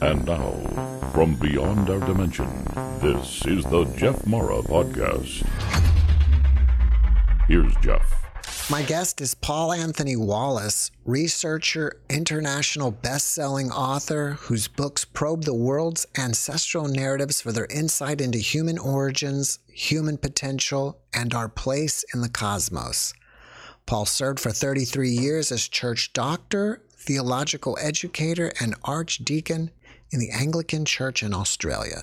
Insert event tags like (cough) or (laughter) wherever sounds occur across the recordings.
And now, from beyond our dimension, this is the Jeff Mara Podcast. Here's Jeff. My guest is Paul Anthony Wallis, researcher, international best-selling author whose books probe the world's ancestral narratives for their insight into human origins, human potential, and our place in the cosmos. Paul served for 33 years as church doctor, theological educator, and archdeacon in the Anglican Church in Australia.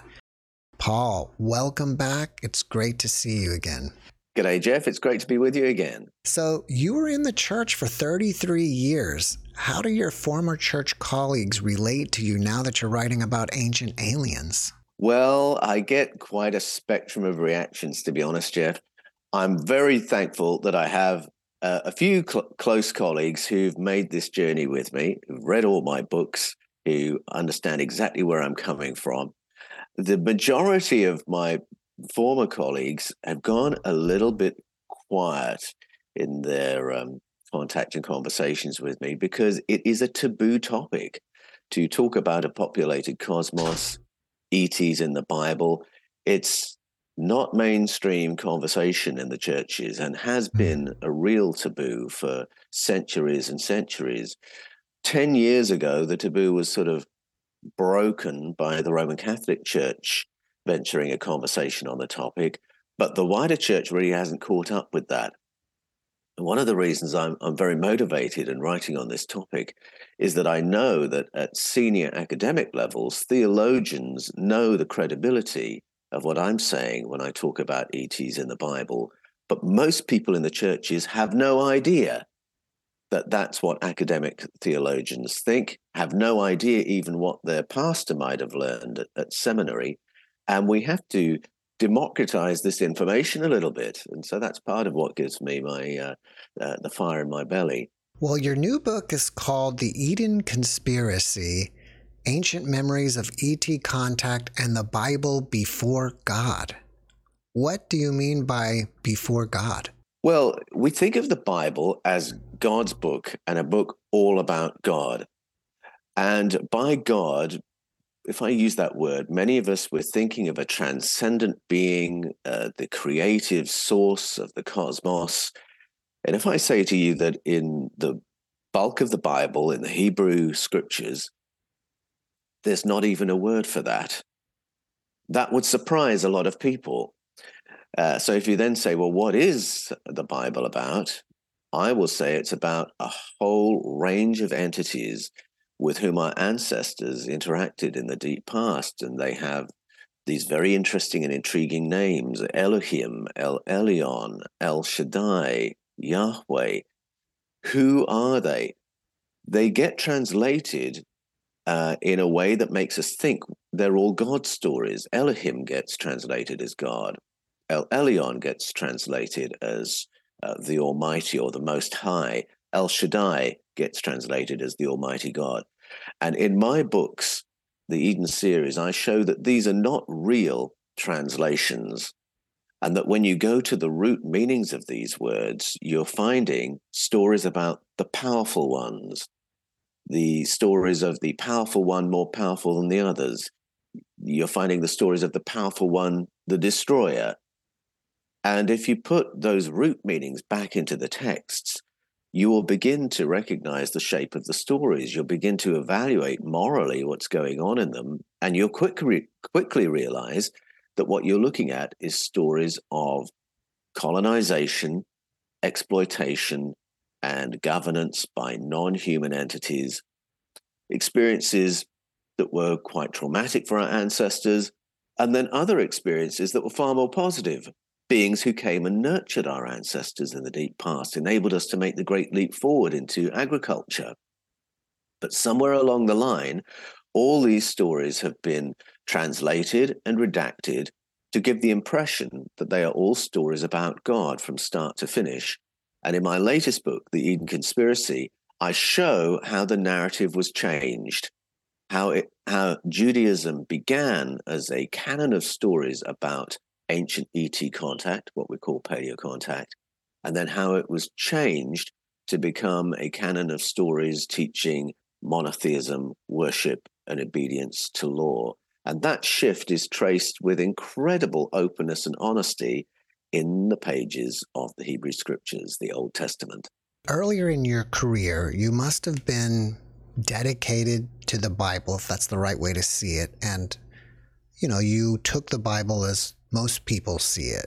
Paul, welcome back. It's great to see you again. G'day, Jeff. It's great to be with you again. So, you were in the church for 33 years. How do your former church colleagues relate to you now that you're writing about ancient aliens? Well, I get quite a spectrum of reactions, to be honest, Jeff. I'm very thankful that I have uh, a few cl- close colleagues who've made this journey with me, who've read all my books, who understand exactly where I'm coming from. The majority of my former colleagues have gone a little bit quiet in their um, contact and conversations with me because it is a taboo topic to talk about a populated cosmos, ETs in the Bible. It's not mainstream conversation in the churches and has hmm. been a real taboo for centuries and centuries. 10 years ago, the taboo was sort of broken by the Roman Catholic Church venturing a conversation on the topic, but the wider church really hasn't caught up with that. And one of the reasons I'm, I'm very motivated in writing on this topic is that I know that at senior academic levels, theologians know the credibility of what I'm saying when I talk about ETs in the Bible, but most people in the churches have no idea that that's what academic theologians think, have no idea even what their pastor might have learned at, at seminary, and we have to democratize this information a little bit. And so that's part of what gives me my uh, uh, the fire in my belly. Well, your new book is called The Eden Conspiracy Ancient Memories of ET Contact and the Bible Before God. What do you mean by before God? Well, we think of the Bible as God's book and a book all about God. And by God, if I use that word, many of us were thinking of a transcendent being, uh, the creative source of the cosmos. And if I say to you that in the bulk of the Bible, in the Hebrew scriptures, there's not even a word for that, that would surprise a lot of people. Uh, so if you then say, well, what is the Bible about? I will say it's about a whole range of entities with whom our ancestors interacted in the deep past. And they have these very interesting and intriguing names Elohim, El Elyon, El Shaddai, Yahweh. Who are they? They get translated uh, in a way that makes us think they're all God stories. Elohim gets translated as God. El Elyon gets translated as uh, the Almighty or the Most High. El Shaddai gets translated as the Almighty God. And in my books, the Eden series, I show that these are not real translations. And that when you go to the root meanings of these words, you're finding stories about the powerful ones, the stories of the powerful one more powerful than the others. You're finding the stories of the powerful one, the destroyer. And if you put those root meanings back into the texts, you will begin to recognize the shape of the stories. You'll begin to evaluate morally what's going on in them. And you'll quickly, quickly realize that what you're looking at is stories of colonization, exploitation, and governance by non human entities, experiences that were quite traumatic for our ancestors, and then other experiences that were far more positive beings who came and nurtured our ancestors in the deep past, enabled us to make the great leap forward into agriculture. But somewhere along the line, all these stories have been translated and redacted to give the impression that they are all stories about God from start to finish. And in my latest book, The Eden Conspiracy, I show how the narrative was changed, how it, how Judaism began as a canon of stories about ancient ET contact, what we call paleo contact, and then how it was changed to become a canon of stories teaching monotheism, worship, and obedience to law. And that shift is traced with incredible openness and honesty in the pages of the Hebrew Scriptures, the Old Testament. Earlier in your career, you must have been dedicated to the Bible, if that's the right way to see it. And, you know, you took the Bible as most people see it.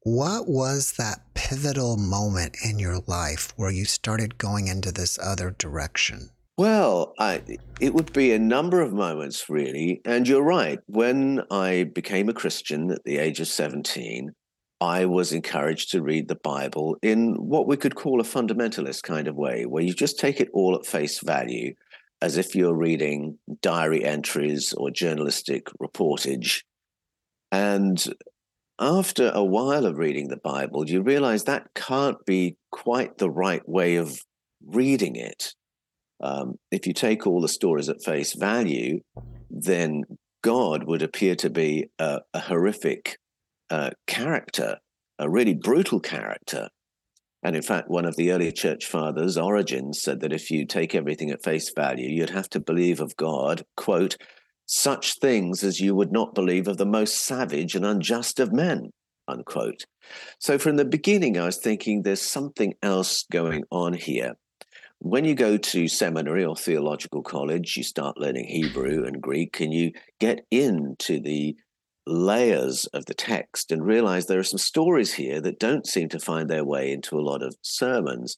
What was that pivotal moment in your life where you started going into this other direction? Well, I, it would be a number of moments, really. And you're right. When I became a Christian at the age of 17, I was encouraged to read the Bible in what we could call a fundamentalist kind of way, where you just take it all at face value, as if you're reading diary entries or journalistic reportage. And after a while of reading the Bible, you realize that can't be quite the right way of reading it um, if you take all the stories at face value, then God would appear to be a, a horrific uh, character, a really brutal character. And in fact, one of the early church fathers, Origen, said that if you take everything at face value, you'd have to believe of God, quote, such things as you would not believe of the most savage and unjust of men, unquote. So from the beginning, I was thinking there's something else going on here. When you go to seminary or theological college, you start learning Hebrew and Greek, and you get into the layers of the text and realize there are some stories here that don't seem to find their way into a lot of sermons.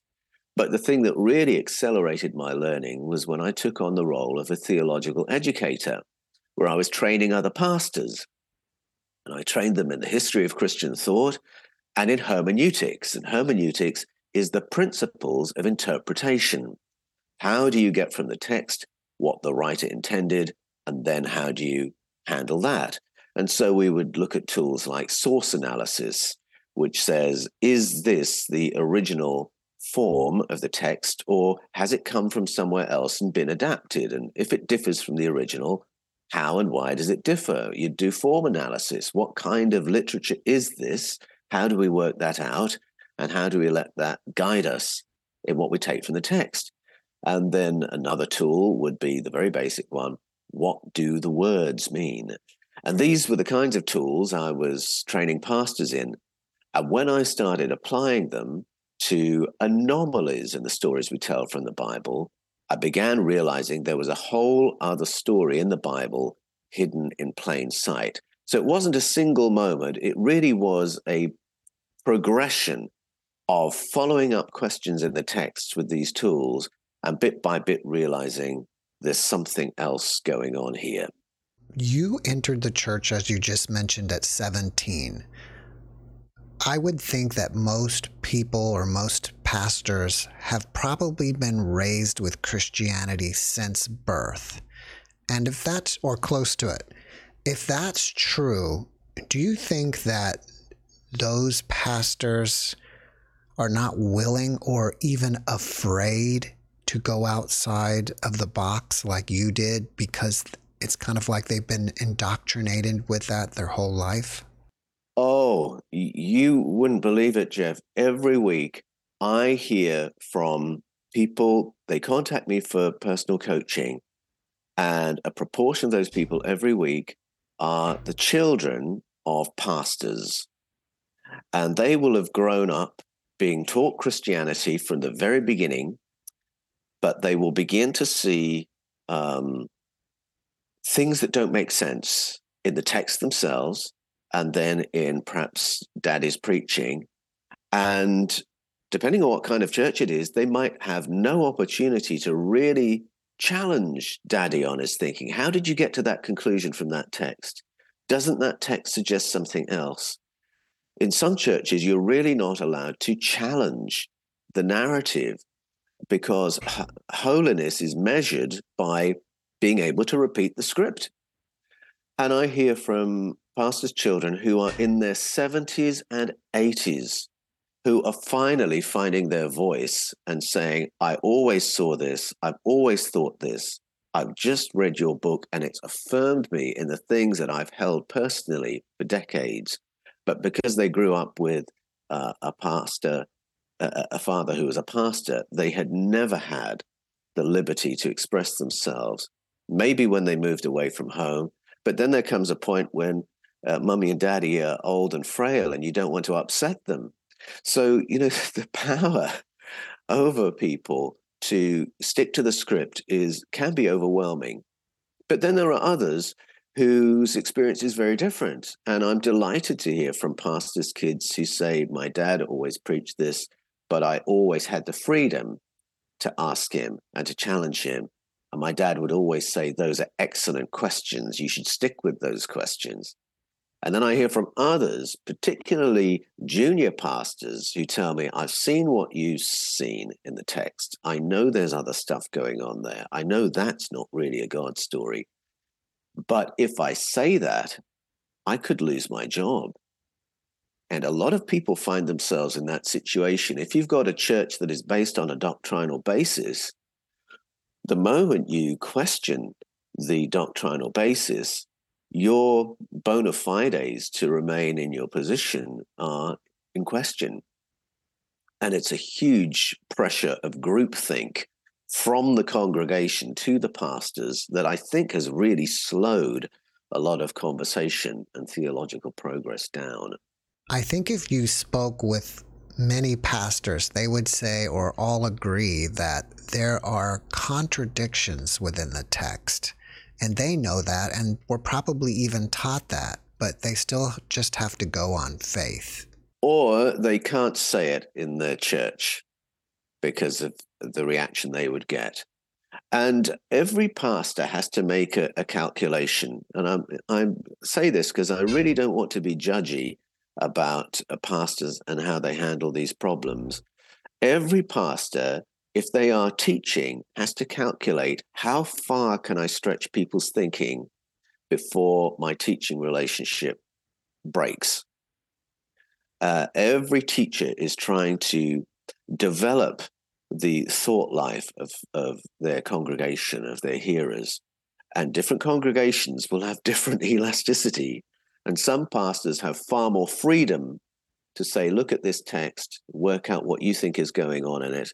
But the thing that really accelerated my learning was when I took on the role of a theological educator, where I was training other pastors. And I trained them in the history of Christian thought and in hermeneutics. And hermeneutics is the principles of interpretation. How do you get from the text what the writer intended, and then how do you handle that? And so we would look at tools like source analysis, which says, is this the original form of the text, or has it come from somewhere else and been adapted? And if it differs from the original, how and why does it differ? You do form analysis. What kind of literature is this? How do we work that out? And how do we let that guide us in what we take from the text? And then another tool would be the very basic one what do the words mean? And these were the kinds of tools I was training pastors in. And when I started applying them to anomalies in the stories we tell from the Bible, I began realizing there was a whole other story in the Bible hidden in plain sight. So it wasn't a single moment, it really was a progression of following up questions in the texts with these tools and bit by bit realizing there's something else going on here. You entered the church, as you just mentioned, at 17. I would think that most people or most pastors have probably been raised with Christianity since birth. And if that's, or close to it, if that's true, do you think that those pastors are not willing or even afraid to go outside of the box like you did because it's kind of like they've been indoctrinated with that their whole life? Oh, you wouldn't believe it, Jeff. Every week I hear from people, they contact me for personal coaching, and a proportion of those people every week are the children of pastors. And they will have grown up being taught Christianity from the very beginning, but they will begin to see um, things that don't make sense in the text themselves and then in perhaps daddy's preaching. And depending on what kind of church it is, they might have no opportunity to really challenge daddy on his thinking. How did you get to that conclusion from that text? Doesn't that text suggest something else? in some churches, you're really not allowed to challenge the narrative because holiness is measured by being able to repeat the script. And I hear from pastors' children who are in their 70s and 80s who are finally finding their voice and saying, I always saw this, I've always thought this. I've just read your book and it's affirmed me in the things that I've held personally for decades. But because they grew up with uh, a pastor, a, a father who was a pastor, they had never had the liberty to express themselves maybe when they moved away from home. But then there comes a point when uh, mummy and daddy are old and frail and you don't want to upset them. So, you know, (laughs) the power over people to stick to the script is can be overwhelming. But then there are others whose experience is very different. And I'm delighted to hear from pastors' kids who say, My dad always preached this, but I always had the freedom to ask him and to challenge him. And my dad would always say, Those are excellent questions. You should stick with those questions. And then I hear from others, particularly junior pastors, who tell me, I've seen what you've seen in the text. I know there's other stuff going on there. I know that's not really a God story. But if I say that, I could lose my job. And a lot of people find themselves in that situation. If you've got a church that is based on a doctrinal basis, the moment you question the doctrinal basis, your bona fides to remain in your position are in question. And it's a huge pressure of groupthink from the congregation to the pastors that I think has really slowed a lot of conversation and theological progress down. I think if you spoke with many pastors, they would say or all agree that there are contradictions within the text. And they know that and were probably even taught that, but they still just have to go on faith. Or they can't say it in their church because of the reaction they would get. And every pastor has to make a, a calculation. And I'm, I say this because I really don't want to be judgy about uh, pastors and how they handle these problems. Every pastor if they are teaching, has to calculate how far can I stretch people's thinking before my teaching relationship breaks. Uh, every teacher is trying to develop the thought life of, of their congregation, of their hearers. And different congregations will have (laughs) different elasticity. And some pastors have far more freedom to say, look at this text, work out what you think is going on in it,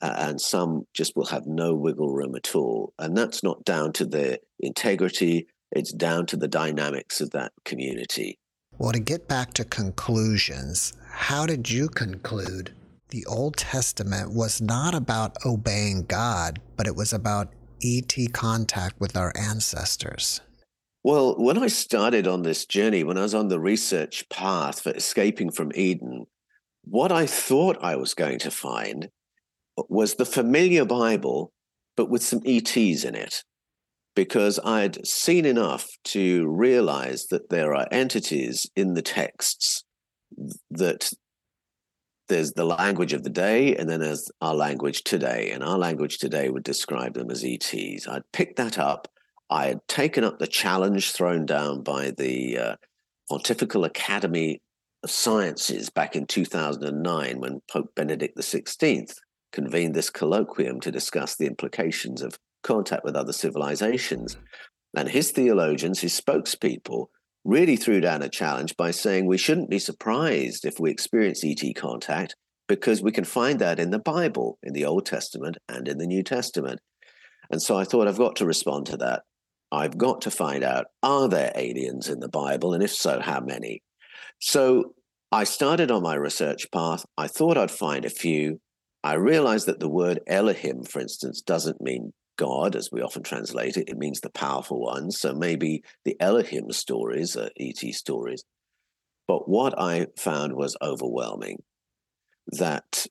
uh, and some just will have no wiggle room at all. And that's not down to their integrity, it's down to the dynamics of that community. Well, to get back to conclusions, how did you conclude the Old Testament was not about obeying God, but it was about ET contact with our ancestors? Well, when I started on this journey, when I was on the research path for escaping from Eden, what I thought I was going to find was the familiar Bible, but with some ETs in it, because I'd seen enough to realize that there are entities in the texts that there's the language of the day, and then there's our language today. And our language today would describe them as ETs. I'd picked that up. I had taken up the challenge thrown down by the uh, Pontifical Academy of Sciences back in 2009 when Pope Benedict XVI convened this colloquium to discuss the implications of contact with other civilizations. And his theologians, his spokespeople, really threw down a challenge by saying we shouldn't be surprised if we experience ET contact because we can find that in the Bible, in the Old Testament and in the New Testament. And so I thought I've got to respond to that. I've got to find out are there aliens in the Bible? And if so, how many? So I started on my research path. I thought I'd find a few. I realized that the word Elohim, for instance, doesn't mean God, as we often translate it. It means the powerful one. So maybe the Elohim stories are ET stories. But what I found was overwhelming that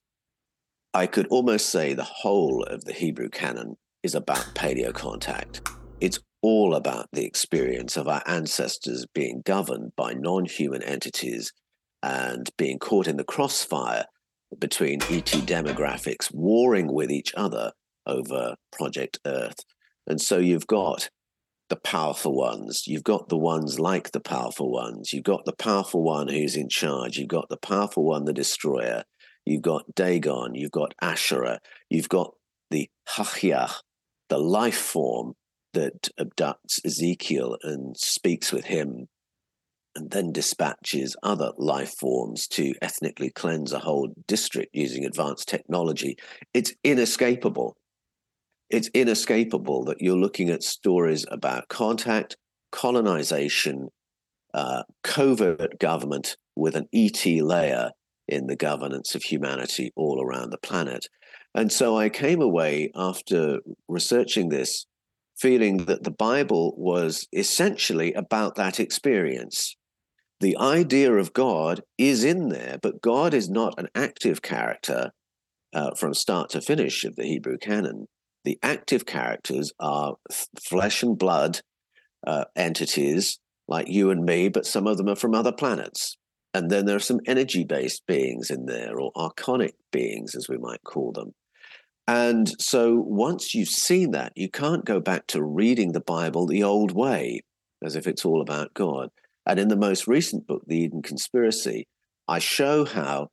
I could almost say the whole of the Hebrew canon is about paleo contact. It's all about the experience of our ancestors being governed by non human entities and being caught in the crossfire between ET demographics warring with each other over Project Earth. And so you've got the powerful ones, you've got the ones like the powerful ones, you've got the powerful one who's in charge, you've got the powerful one, the destroyer, you've got Dagon, you've got Asherah, you've got the Hachiach, the life form that abducts Ezekiel and speaks with him and then dispatches other life forms to ethnically cleanse a whole district using advanced technology. It's inescapable. it's inescapable that you're looking at stories about contact, colonization, uh, covert government with an ET layer in the governance of humanity all around the planet. And so I came away after researching this feeling that the Bible was essentially about that experience. The idea of God is in there, but God is not an active character uh, from start to finish of the Hebrew canon. The active characters are flesh and blood uh, entities like you and me, but some of them are from other planets. And then there are some energy based beings in there, or archonic beings, as we might call them. And so once you've seen that, you can't go back to reading the Bible the old way, as if it's all about God. And in the most recent book, The Eden Conspiracy, I show how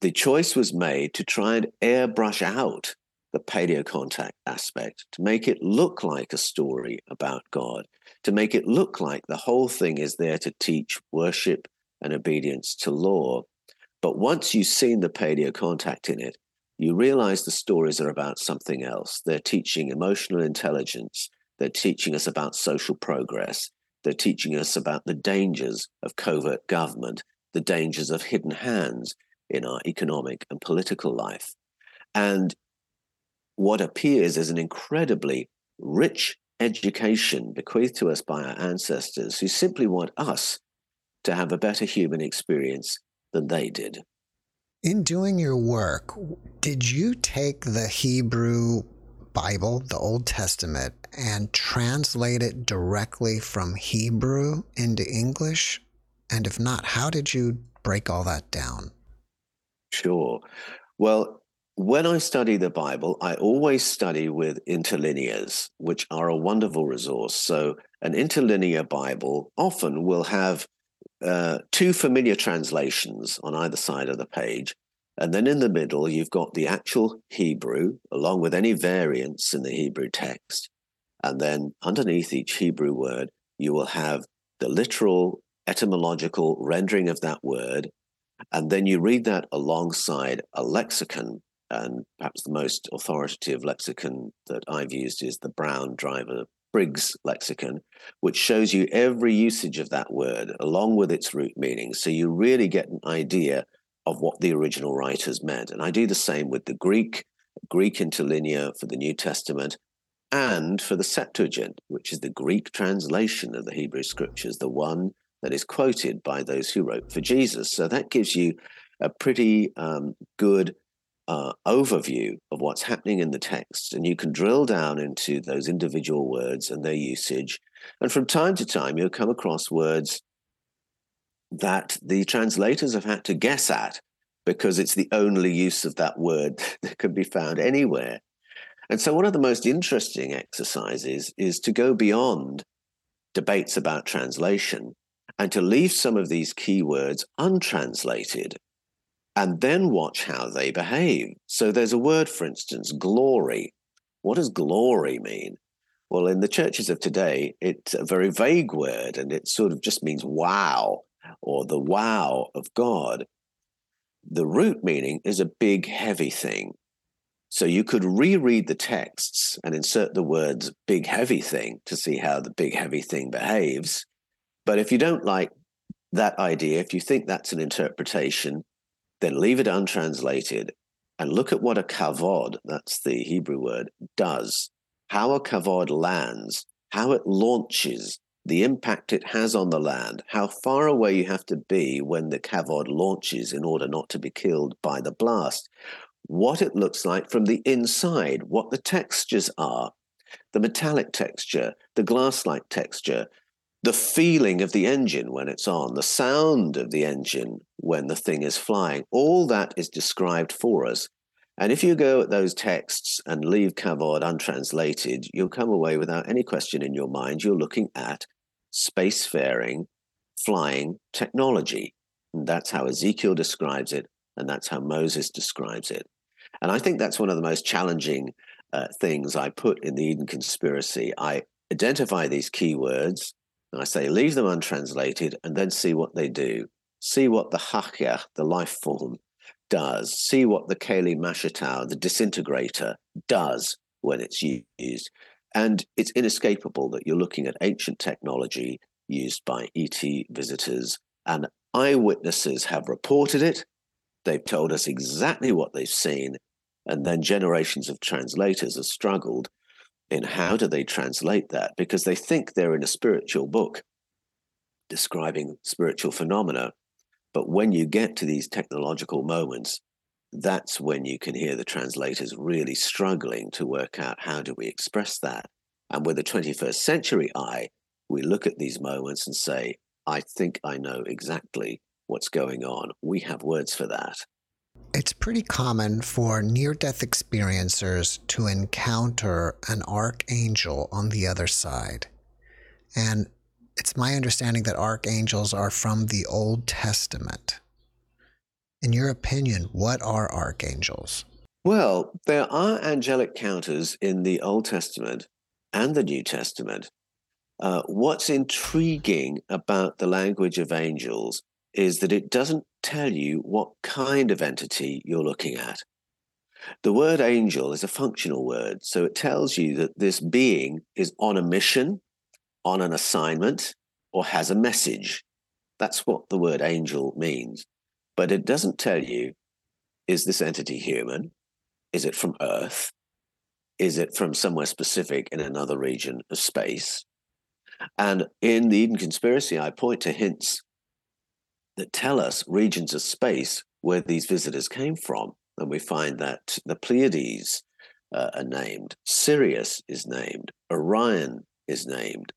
the choice was made to try and airbrush out the paleo contact aspect, to make it look like a story about God, to make it look like the whole thing is there to teach worship and obedience to law. But once you've seen the paleo contact in it, you realize the stories are about something else. They're teaching emotional intelligence. They're teaching us about social progress. They're teaching us about the dangers of covert government, the dangers of hidden hands in our economic and political life. And what appears as an incredibly rich education bequeathed to us by our ancestors who simply want us to have a better human experience than they did. In doing your work, did you take the Hebrew Bible, the Old Testament, and translate it directly from Hebrew into English? And if not, how did you break all that down? Sure. Well, when I study the Bible, I always study with interlinears, which are a wonderful resource. So, an interlinear Bible often will have uh, two familiar translations on either side of the page. And then in the middle, you've got the actual Hebrew, along with any variants in the Hebrew text. And then underneath each Hebrew word, you will have the literal etymological rendering of that word. And then you read that alongside a lexicon. And perhaps the most authoritative lexicon that I've used is the Brown Driver Briggs lexicon, which shows you every usage of that word along with its root meaning. So you really get an idea of what the original writers meant. And I do the same with the Greek, Greek interlinear for the New Testament, and for the Septuagint, which is the Greek translation of the Hebrew scriptures, the one that is quoted by those who wrote for Jesus. So that gives you a pretty um, good uh, overview of what's happening in the text, and you can drill down into those individual words and their usage. And from time to time, you'll come across words that the translators have had to guess at because it's the only use of that word (laughs) that can be found anywhere. And so, one of the most interesting exercises is to go beyond debates about translation and to leave some of these keywords untranslated and then watch how they behave. So there's a word, for instance, glory. What does glory mean? Well, in the churches of today, it's a very vague word and it sort of just means wow or the wow of God. The root meaning is a big, heavy thing. So you could reread the texts and insert the words big, heavy thing to see how the big, heavy thing behaves. But if you don't like that idea, if you think that's an interpretation, then leave it untranslated and look at what a kavod, that's the Hebrew word, does, how a kavod lands, how it launches, the impact it has on the land, how far away you have to be when the kavod launches in order not to be killed by the blast, what it looks like from the inside, what the textures are, the metallic texture, the glass like texture, the feeling of the engine when it's on, the sound of the engine when the thing is flying, all that is described for us. And if you go at those texts and leave Kavod untranslated, you'll come away without any question in your mind. You're looking at spacefaring, flying technology. And that's how Ezekiel describes it, and that's how Moses describes it. And I think that's one of the most challenging uh, things I put in the Eden conspiracy. I identify these keywords, and I say, leave them untranslated and then see what they do. See what the Hachya, the life form, does. See what the Kali Mashatau, the disintegrator, does when it's used. And it's inescapable that you're looking at ancient technology used by ET visitors, and eyewitnesses have reported it. They've told us exactly what they've seen. And then generations of translators have struggled in how do they translate that because they think they're in a spiritual book describing spiritual phenomena. But when you get to these technological moments, that's when you can hear the translators really struggling to work out how do we express that. And with the 21st century eye, we look at these moments and say, I think I know exactly what's going on. We have words for that. It's pretty common for near death experiencers to encounter an archangel on the other side. And it's my understanding that archangels are from the Old Testament. In your opinion, what are archangels? Well, there are angelic counters in the Old Testament and the New Testament. Uh, what's intriguing about the language of angels is that it doesn't tell you what kind of entity you're looking at. The word angel is a functional word, so it tells you that this being is on a mission, on an assignment, or has a message. That's what the word angel means. But it doesn't tell you is this entity human? Is it from Earth? Is it from somewhere specific in another region of space? And in the Eden conspiracy, I point to hints that tell us regions of space where these visitors came from. And we find that the Pleiades uh, are named, Sirius is named, Orion is named.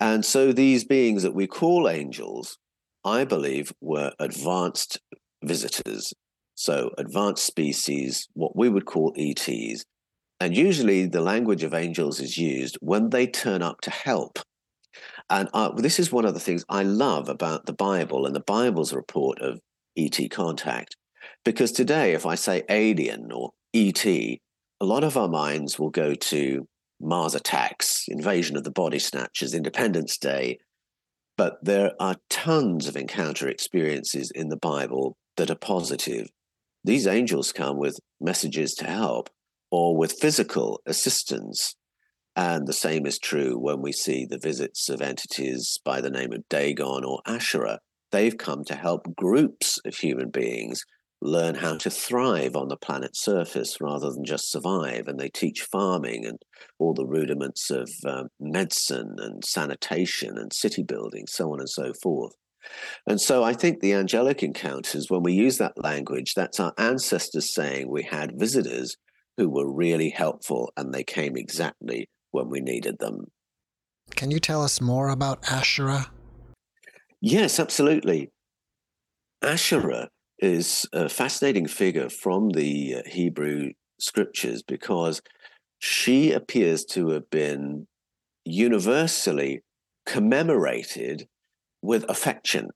And so these beings that we call angels, I believe, were advanced visitors. So advanced species, what we would call ETs. And usually the language of angels is used when they turn up to help and uh, this is one of the things I love about the Bible and the Bible's report of ET contact. Because today, if I say alien or ET, a lot of our minds will go to Mars attacks, invasion of the body snatchers, Independence Day. But there are tons of encounter experiences in the Bible that are positive. These angels come with messages to help or with physical assistance and the same is true when we see the visits of entities by the name of Dagon or Asherah. They've come to help groups of human beings learn how to thrive on the planet's surface rather than just survive. And they teach farming and all the rudiments of uh, medicine and sanitation and city building, so on and so forth. And so I think the angelic encounters, when we use that language, that's our ancestors saying we had visitors who were really helpful and they came exactly when we needed them. Can you tell us more about Asherah? Yes, absolutely. Asherah is a fascinating figure from the uh, Hebrew scriptures because she appears to have been universally commemorated with affection.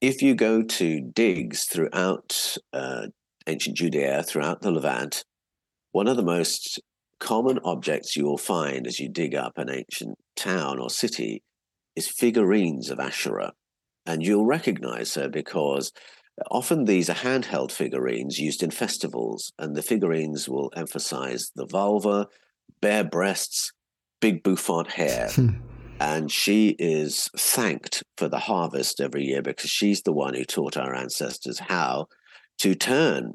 If you go to digs throughout uh, ancient Judea, throughout the Levant, one of the most common objects you will find as you dig up an ancient town or city is figurines of Asherah. And you'll recognize her because often these are handheld figurines used in festivals, and the figurines will emphasize the vulva, bare breasts, big bouffant hair. (laughs) Hmm. and she is thanked for the harvest every year because she's the one who taught our ancestors how to turn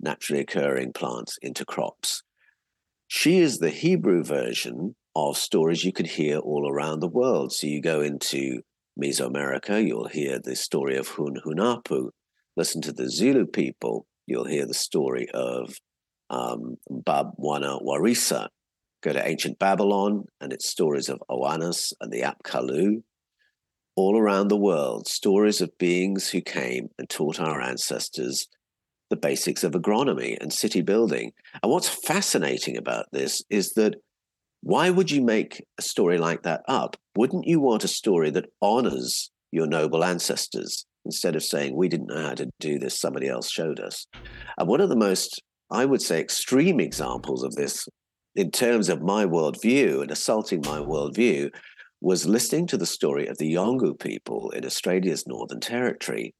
naturally occurring plants into crops. She is the Hebrew version of stories you could hear all around the world. So you go into Mesoamerica, you'll hear the story of Hun Hunahpu. Listen to the Zulu people, you'll hear the story of um, Babwana Warisa. Go to ancient Babylon, and it's stories of Oannes and the Apkallu. All around the world, stories of beings who came and taught our ancestors the basics of agronomy and city building. And what's fascinating about this is that why would you make a story like that up? Wouldn't you want a story that honors your noble ancestors instead of saying, we didn't know how to do this, somebody else showed us? And one of the most, I would say, extreme examples of this in terms of my worldview and assaulting my worldview was listening to the story of the Yolngu people in Australia's Northern Territory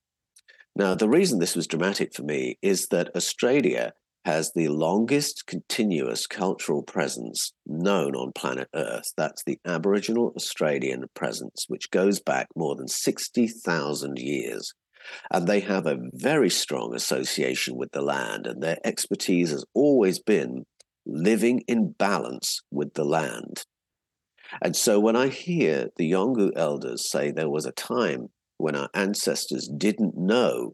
now, the reason this was dramatic for me is that Australia has the longest continuous cultural presence known on planet Earth. That's the Aboriginal Australian presence, which goes back more than 60,000 years. And they have a very strong association with the land, and their expertise has always been living in balance with the land. And so when I hear the Yolngu elders say there was a time when our ancestors didn't know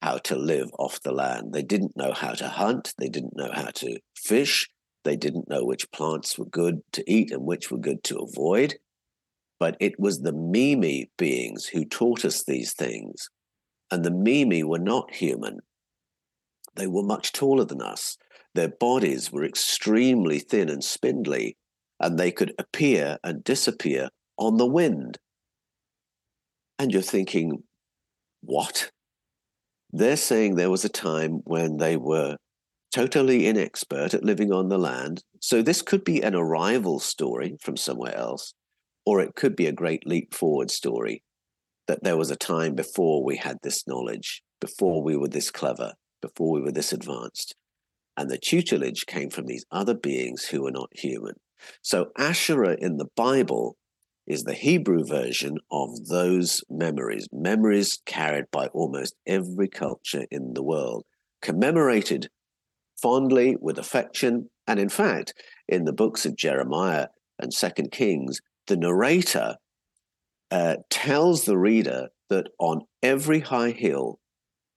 how to live off the land. They didn't know how to hunt. They didn't know how to fish. They didn't know which plants were good to eat and which were good to avoid. But it was the Mimi beings who taught us these things. And the Mimi were not human. They were much taller than us. Their bodies were extremely thin and spindly, and they could appear and disappear on the wind. And you're thinking, what? They're saying there was a time when they were totally inexpert at living on the land. So this could be an arrival story from somewhere else, or it could be a great leap forward story that there was a time before we had this knowledge, before we were this clever, before we were this advanced. And the tutelage came from these other beings who were not human. So Asherah in the Bible is the Hebrew version of those memories, memories carried by almost every culture in the world, commemorated fondly with affection. And in fact, in the books of Jeremiah and Second Kings, the narrator uh, tells the reader that on every high hill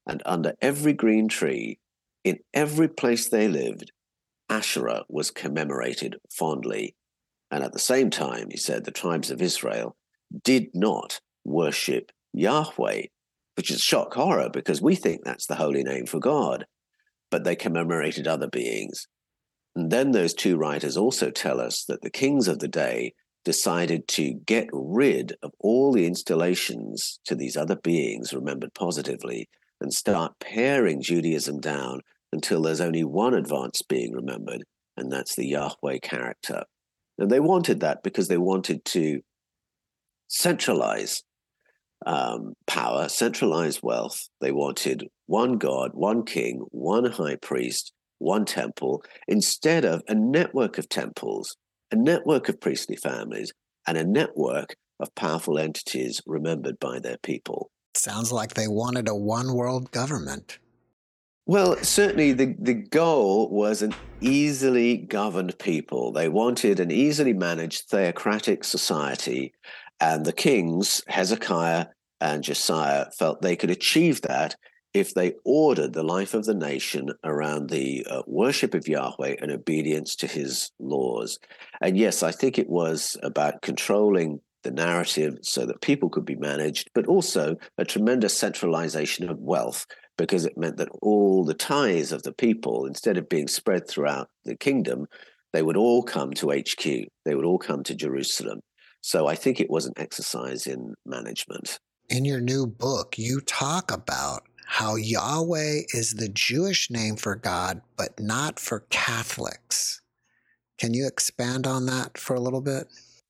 and under every green tree, in every place they lived, Asherah was commemorated fondly and at the same time, he said the tribes of Israel did not worship Yahweh, which is shock horror because we think that's the holy name for God, but they commemorated other beings. And then those two writers also tell us that the kings of the day decided to get rid of all the installations to these other beings remembered positively and start paring Judaism down until there's only one advanced being remembered, and that's the Yahweh character. And they wanted that because they wanted to centralize um, power, centralize wealth. They wanted one God, one king, one high priest, one temple, instead of a network of temples, a network of priestly families, and a network of powerful entities remembered by their people. Sounds like they wanted a one world government. Well, certainly the, the goal was an easily governed people. They wanted an easily managed theocratic society. And the kings, Hezekiah and Josiah, felt they could achieve that if they ordered the life of the nation around the uh, worship of Yahweh and obedience to his laws. And yes, I think it was about controlling the narrative so that people could be managed, but also a tremendous centralization of wealth because it meant that all the ties of the people, instead of being spread throughout the kingdom, they would all come to HQ. They would all come to Jerusalem. So I think it was an exercise in management. In your new book, you talk about how Yahweh is the Jewish name for God, but not for Catholics. Can you expand on that for a little bit?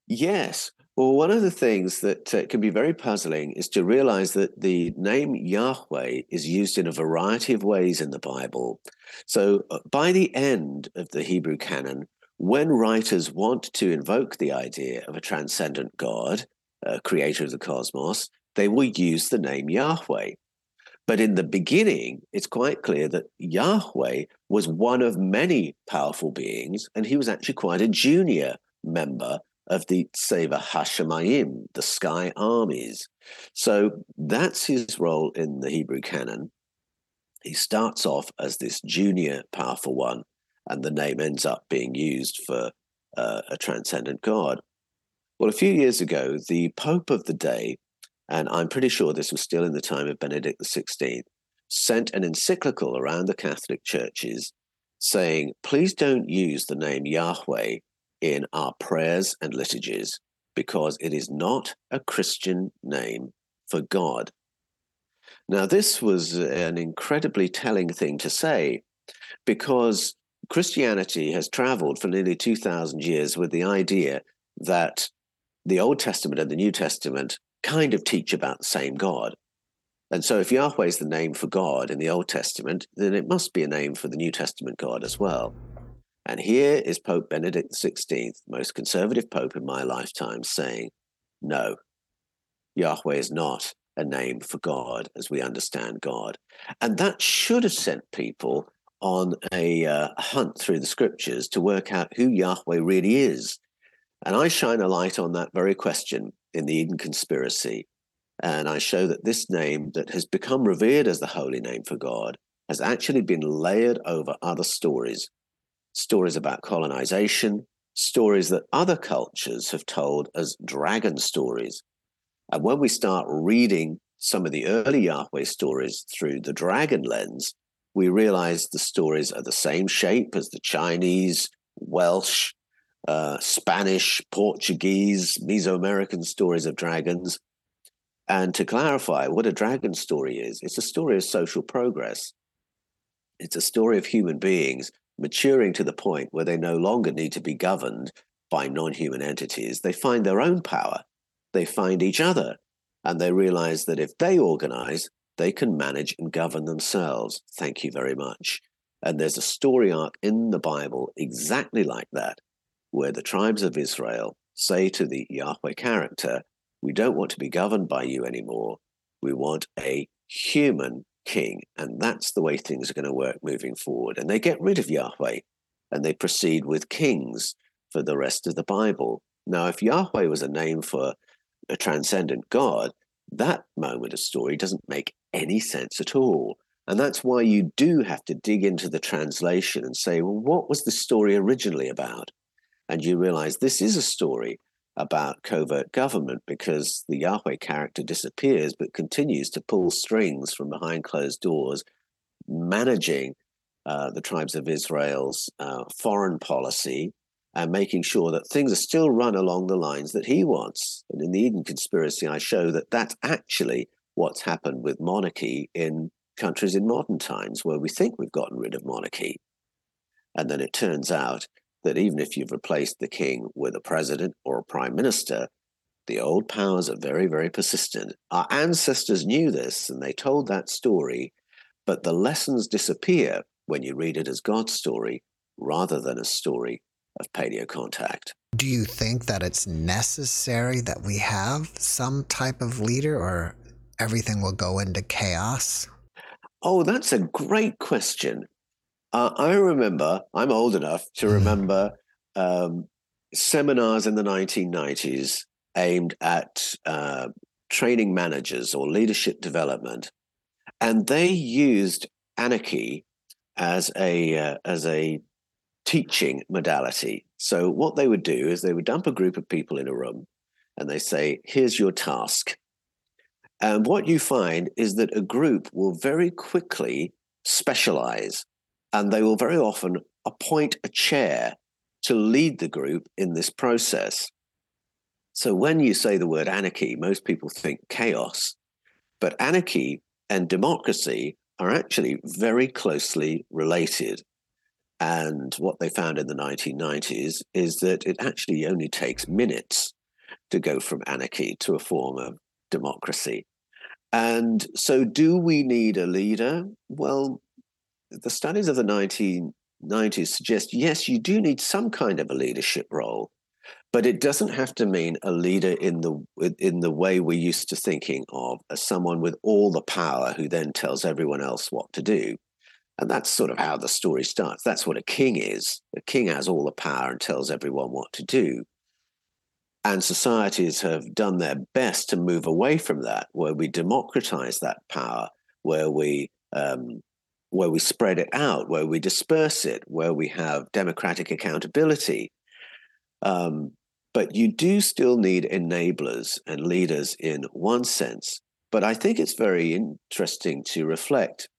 Yes. Well, one of the things that uh, can be very puzzling is to realize that the name Yahweh is used in a variety of ways in the Bible. So, uh, by the end of the Hebrew canon, when writers want to invoke the idea of a transcendent God, a creator of the cosmos, they will use the name Yahweh. But in the beginning, it's quite clear that Yahweh was one of many powerful beings, and he was actually quite a junior member of the Seva Hashemayim, the sky armies. So that's his role in the Hebrew canon. He starts off as this junior powerful one, and the name ends up being used for uh, a transcendent God. Well, a few years ago, the Pope of the day, and I'm pretty sure this was still in the time of Benedict XVI, sent an encyclical around the Catholic churches saying, please don't use the name Yahweh in our prayers and liturgies because it is not a Christian name for God. Now, this was an incredibly telling thing to say because Christianity has traveled for nearly 2,000 years with the idea that the Old Testament and the New Testament kind of teach about the same God. And so, if Yahweh is the name for God in the Old Testament, then it must be a name for the New Testament God as well. And here is Pope Benedict XVI, most conservative pope in my lifetime, saying, no, Yahweh is not a name for God as we understand God. And that should have sent people on a uh, hunt through the scriptures to work out who Yahweh really is. And I shine a light on that very question in the Eden conspiracy. And I show that this name that has become revered as the holy name for God has actually been layered over other stories stories about colonization, stories that other cultures have told as dragon stories. And when we start reading some of the early Yahweh stories through the dragon lens, we realize the stories are the same shape as the Chinese, Welsh, uh, Spanish, Portuguese, Mesoamerican stories of dragons. And to clarify what a dragon story is, it's a story of social progress. It's a story of human beings maturing to the point where they no longer need to be governed by non human entities. They find their own power, they find each other, and they realize that if they organize, they can manage and govern themselves. Thank you very much. And there's a story arc in the Bible exactly like that, where the tribes of Israel say to the Yahweh character, We don't want to be governed by you anymore. We want a human king. And that's the way things are going to work moving forward. And they get rid of Yahweh and they proceed with kings for the rest of the Bible. Now, if Yahweh was a name for a transcendent God, that moment of story doesn't make any sense at all. And that's why you do have to dig into the translation and say, well, what was the story originally about? And you realize this is a story about covert government because the Yahweh character disappears but continues to pull strings from behind closed doors, managing uh, the tribes of Israel's uh, foreign policy and making sure that things are still run along the lines that he wants. And in the Eden conspiracy, I show that that's actually what's happened with monarchy in countries in modern times where we think we've gotten rid of monarchy. And then it turns out that even if you've replaced the king with a president or a prime minister, the old powers are very, very persistent. Our ancestors knew this and they told that story, but the lessons disappear when you read it as God's story rather than a story of paleo contact. Do you think that it's necessary that we have some type of leader or everything will go into chaos? Oh, that's a great question. Uh, I remember, I'm old enough to mm-hmm. remember um, seminars in the 1990s aimed at uh, training managers or leadership development. And they used anarchy as a, uh, as a teaching modality. So, what they would do is they would dump a group of people in a room and they say, Here's your task. And what you find is that a group will very quickly specialize and they will very often appoint a chair to lead the group in this process. So when you say the word anarchy, most people think chaos, but anarchy and democracy are actually very closely related. And what they found in the 1990s is that it actually only takes minutes to go from anarchy to a form of democracy. And so, do we need a leader? Well, the studies of the 1990s suggest yes, you do need some kind of a leadership role, but it doesn't have to mean a leader in the in the way we're used to thinking of as someone with all the power who then tells everyone else what to do. And that's sort of how the story starts. That's what a king is. A king has all the power and tells everyone what to do. And societies have done their best to move away from that, where we democratize that power, where we um, where we spread it out, where we disperse it, where we have democratic accountability. Um, but you do still need enablers and leaders in one sense. But I think it's very interesting to reflect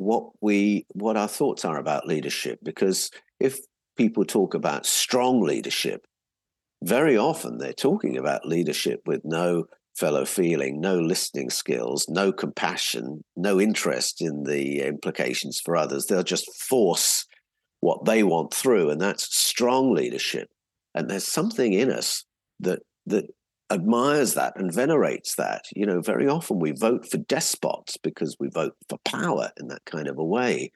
what we what our thoughts are about leadership because if people talk about strong leadership very often they're talking about leadership with no fellow feeling, no listening skills, no compassion, no interest in the implications for others. They'll just force what they want through, and that's strong leadership. And there's something in us that that admires that and venerates that. You know, very often we vote for despots because we vote for power in that kind of a way.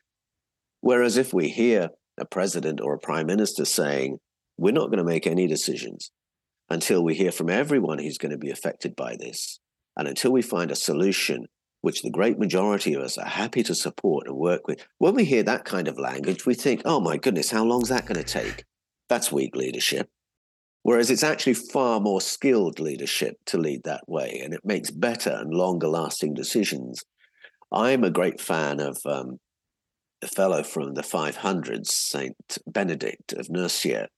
Whereas if we hear a president or a prime minister saying, we're not going to make any decisions until we hear from everyone who's going to be affected by this, and until we find a solution which the great majority of us are happy to support and work with, when we hear that kind of language, we think, oh my goodness, how long is that going to take? That's weak leadership. Whereas it's actually far more skilled leadership to lead that way, and it makes better and longer lasting decisions. I'm a great fan of um, a fellow from the 500s, Saint Benedict of Nursia,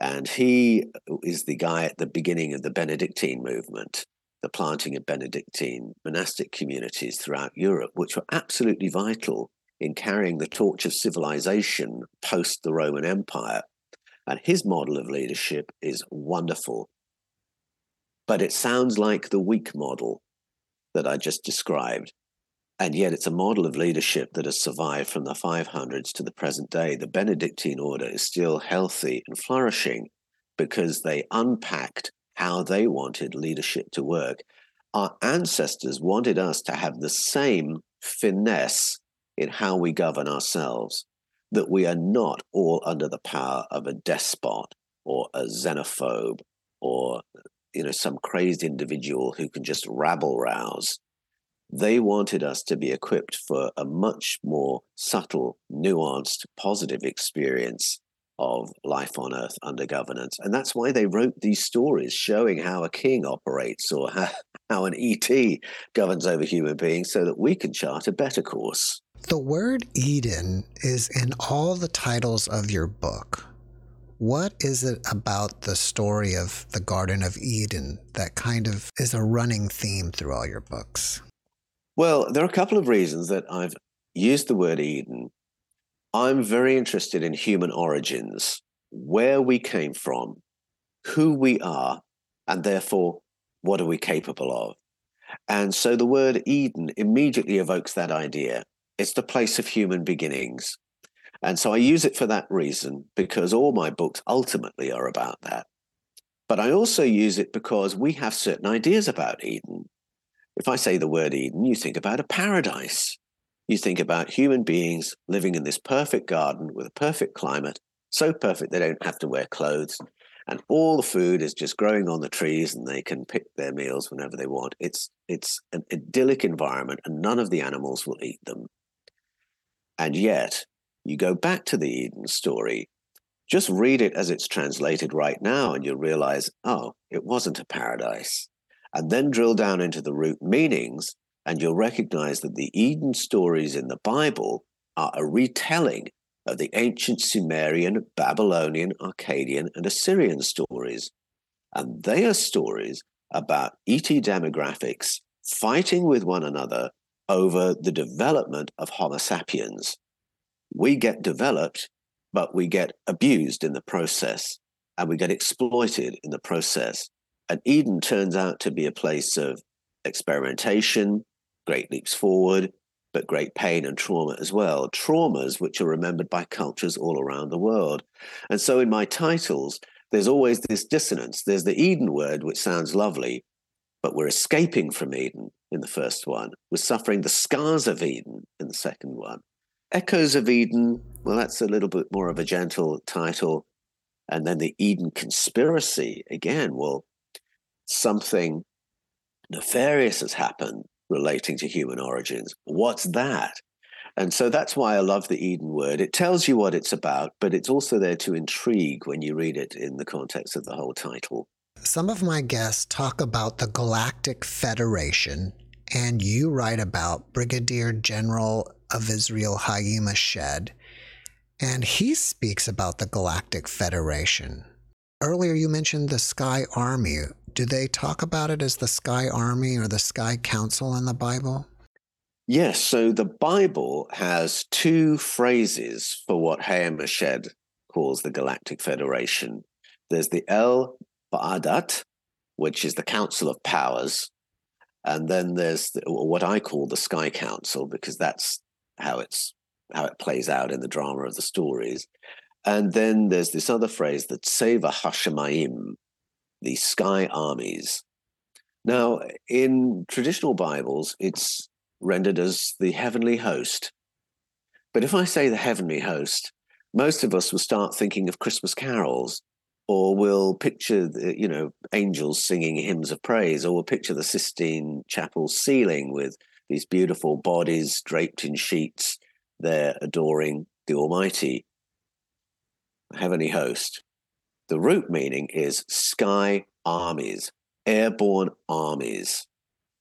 and he is the guy at the beginning of the Benedictine movement, the planting of Benedictine monastic communities throughout Europe, which were absolutely vital in carrying the torch of civilization post the Roman Empire and his model of leadership is wonderful. But it sounds like the weak model that I just described. And yet it's a model of leadership that has survived from the 500s to the present day. The Benedictine order is still healthy and flourishing because they unpacked how they wanted leadership to work. Our ancestors wanted us to have the same finesse in how we govern ourselves that we are not all under the power of a despot or a xenophobe or you know some crazed individual who can just rabble rouse they wanted us to be equipped for a much more subtle nuanced positive experience of life on earth under governance and that's why they wrote these stories showing how a king operates or (laughs) how, an et governs over human beings so that we can chart a better course the word Eden is in all the titles of your book. What is it about the story of the Garden of Eden that kind of is a running theme through all your books? Well, there are a couple of reasons that I've used the word Eden. I'm very interested in human origins, where we came from, who we are, and therefore, what are we capable of? And so the word Eden immediately evokes that idea. It's the place of human beginnings. And so I use it for that reason because all my books ultimately are about that. But I also use it because we have certain ideas about Eden. If I say the word Eden, you think about a paradise. You think about human beings living in this perfect garden with a perfect climate, so perfect they don't have to wear clothes. And all the food is just growing on the trees and they can pick their meals whenever they want. It's, it's an idyllic environment and none of the animals will eat them. And yet, you go back to the Eden story, just read it as it's translated right now, and you'll realize, oh, it wasn't a paradise. And then drill down into the root meanings, and you'll recognize that the Eden stories in the Bible are a retelling of the ancient Sumerian, Babylonian, Akkadian, and Assyrian stories. And they are stories about ET demographics fighting with one another over the development of Homo sapiens. We get developed, but we get abused in the process and we get exploited in the process. And Eden turns out to be a place of experimentation, great leaps forward, but great pain and trauma as well. Traumas which are remembered by cultures all around the world. And so in my titles, there's always this dissonance. There's the Eden word, which sounds lovely, but we're escaping from Eden in the first one. We're suffering the scars of Eden in the second one. Echoes of Eden, well, that's a little bit more of a gentle title. And then the Eden conspiracy, again, well, something nefarious has happened relating to human origins. What's that? And so that's why I love the Eden word. It tells you what it's about, but it's also there to intrigue when you read it in the context of the whole title. Some of my guests talk about the Galactic Federation, and you write about Brigadier General of Israel Haim Eshed, and he speaks about the Galactic Federation. Earlier, you mentioned the Sky Army. Do they talk about it as the Sky Army or the Sky Council in the Bible? Yes. So the Bible has two phrases for what Eshed calls the Galactic Federation. There's the El Ba'adat, which is the Council of Powers. And then there's the, what I call the Sky Council, because that's how it's how it plays out in the drama of the stories. And then there's this other phrase that Seva Hashemayim, the sky armies. Now, in traditional Bibles, it's rendered as the heavenly host. But if I say the heavenly host, most of us will start thinking of Christmas carols, or we'll picture, the, you know, angels singing hymns of praise, or we'll picture the Sistine Chapel ceiling with these beautiful bodies draped in sheets, there adoring the Almighty, heavenly host. The root meaning is sky armies, airborne armies.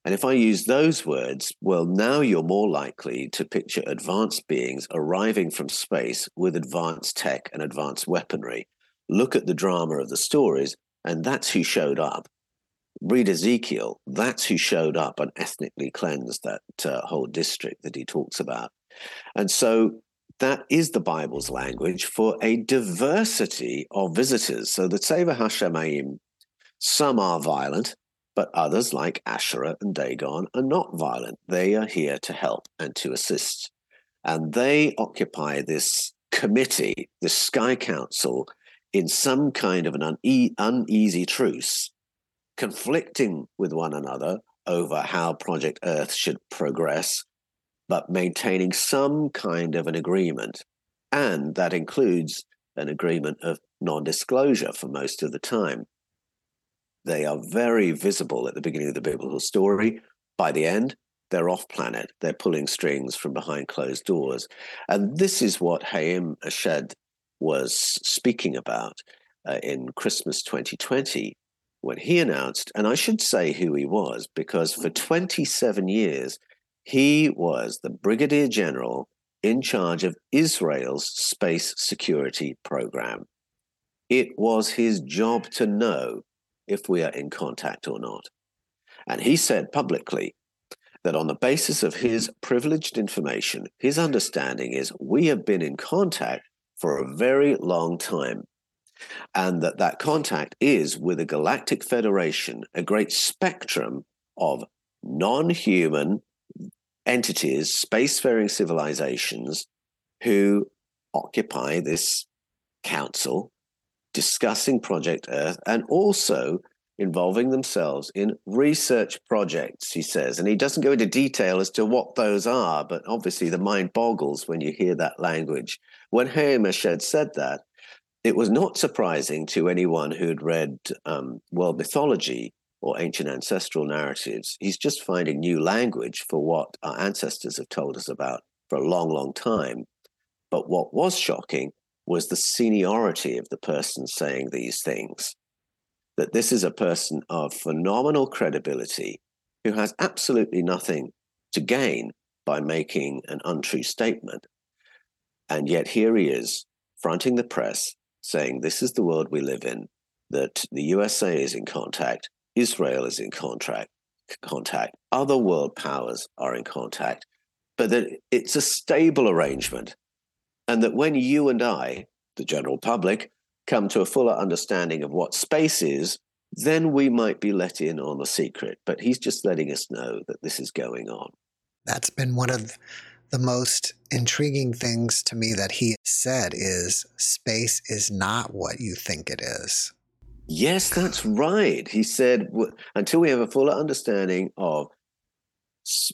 And if I use those words, well, now you're more likely to picture advanced beings arriving from space with advanced tech and advanced weaponry. Look at the drama of the stories, and that's who showed up. Read Ezekiel, that's who showed up and ethnically cleansed that uh, whole district that he talks about. And so that is the Bible's language for a diversity of visitors. So the Tzeva Hashemayim, some are violent, but others, like Asherah and Dagon, are not violent. They are here to help and to assist. And they occupy this committee, this Sky Council, in some kind of an une- uneasy truce, conflicting with one another over how Project Earth should progress, but maintaining some kind of an agreement. And that includes an agreement of non disclosure for most of the time. They are very visible at the beginning of the biblical story. By the end, they're off planet. They're pulling strings from behind closed doors. And this is what Haim Eshed was speaking about uh, in Christmas 2020 when he announced, and I should say who he was, because for 27 years, he was the brigadier general in charge of Israel's space security program. It was his job to know if we are in contact or not. And he said publicly that on the basis of his privileged information, his understanding is we have been in contact for a very long time. And that that contact is with a galactic federation, a great spectrum of non human entities, spacefaring civilizations who occupy this council discussing Project Earth and also involving themselves in research projects, he says. And he doesn't go into detail as to what those are, but obviously the mind boggles when you hear that language. When Haim Eshed said that, it was not surprising to anyone who'd read um, world mythology or ancient ancestral narratives. He's just finding new language for what our ancestors have told us about for a long, long time. But what was shocking was the seniority of the person saying these things. That this is a person of phenomenal credibility who has absolutely nothing to gain by making an untrue statement. And yet here he is, fronting the press, saying, This is the world we live in, that the USA is in contact, Israel is in contact, contact, other world powers are in contact, but that it's a stable arrangement and that when you and I, the general public, come to a fuller understanding of what space is, then we might be let in on the secret. But he's just letting us know that this is going on. That's been one of the most intriguing things to me that he said is space is not what you think it is. Yes, that's right. He said until we have a fuller understanding of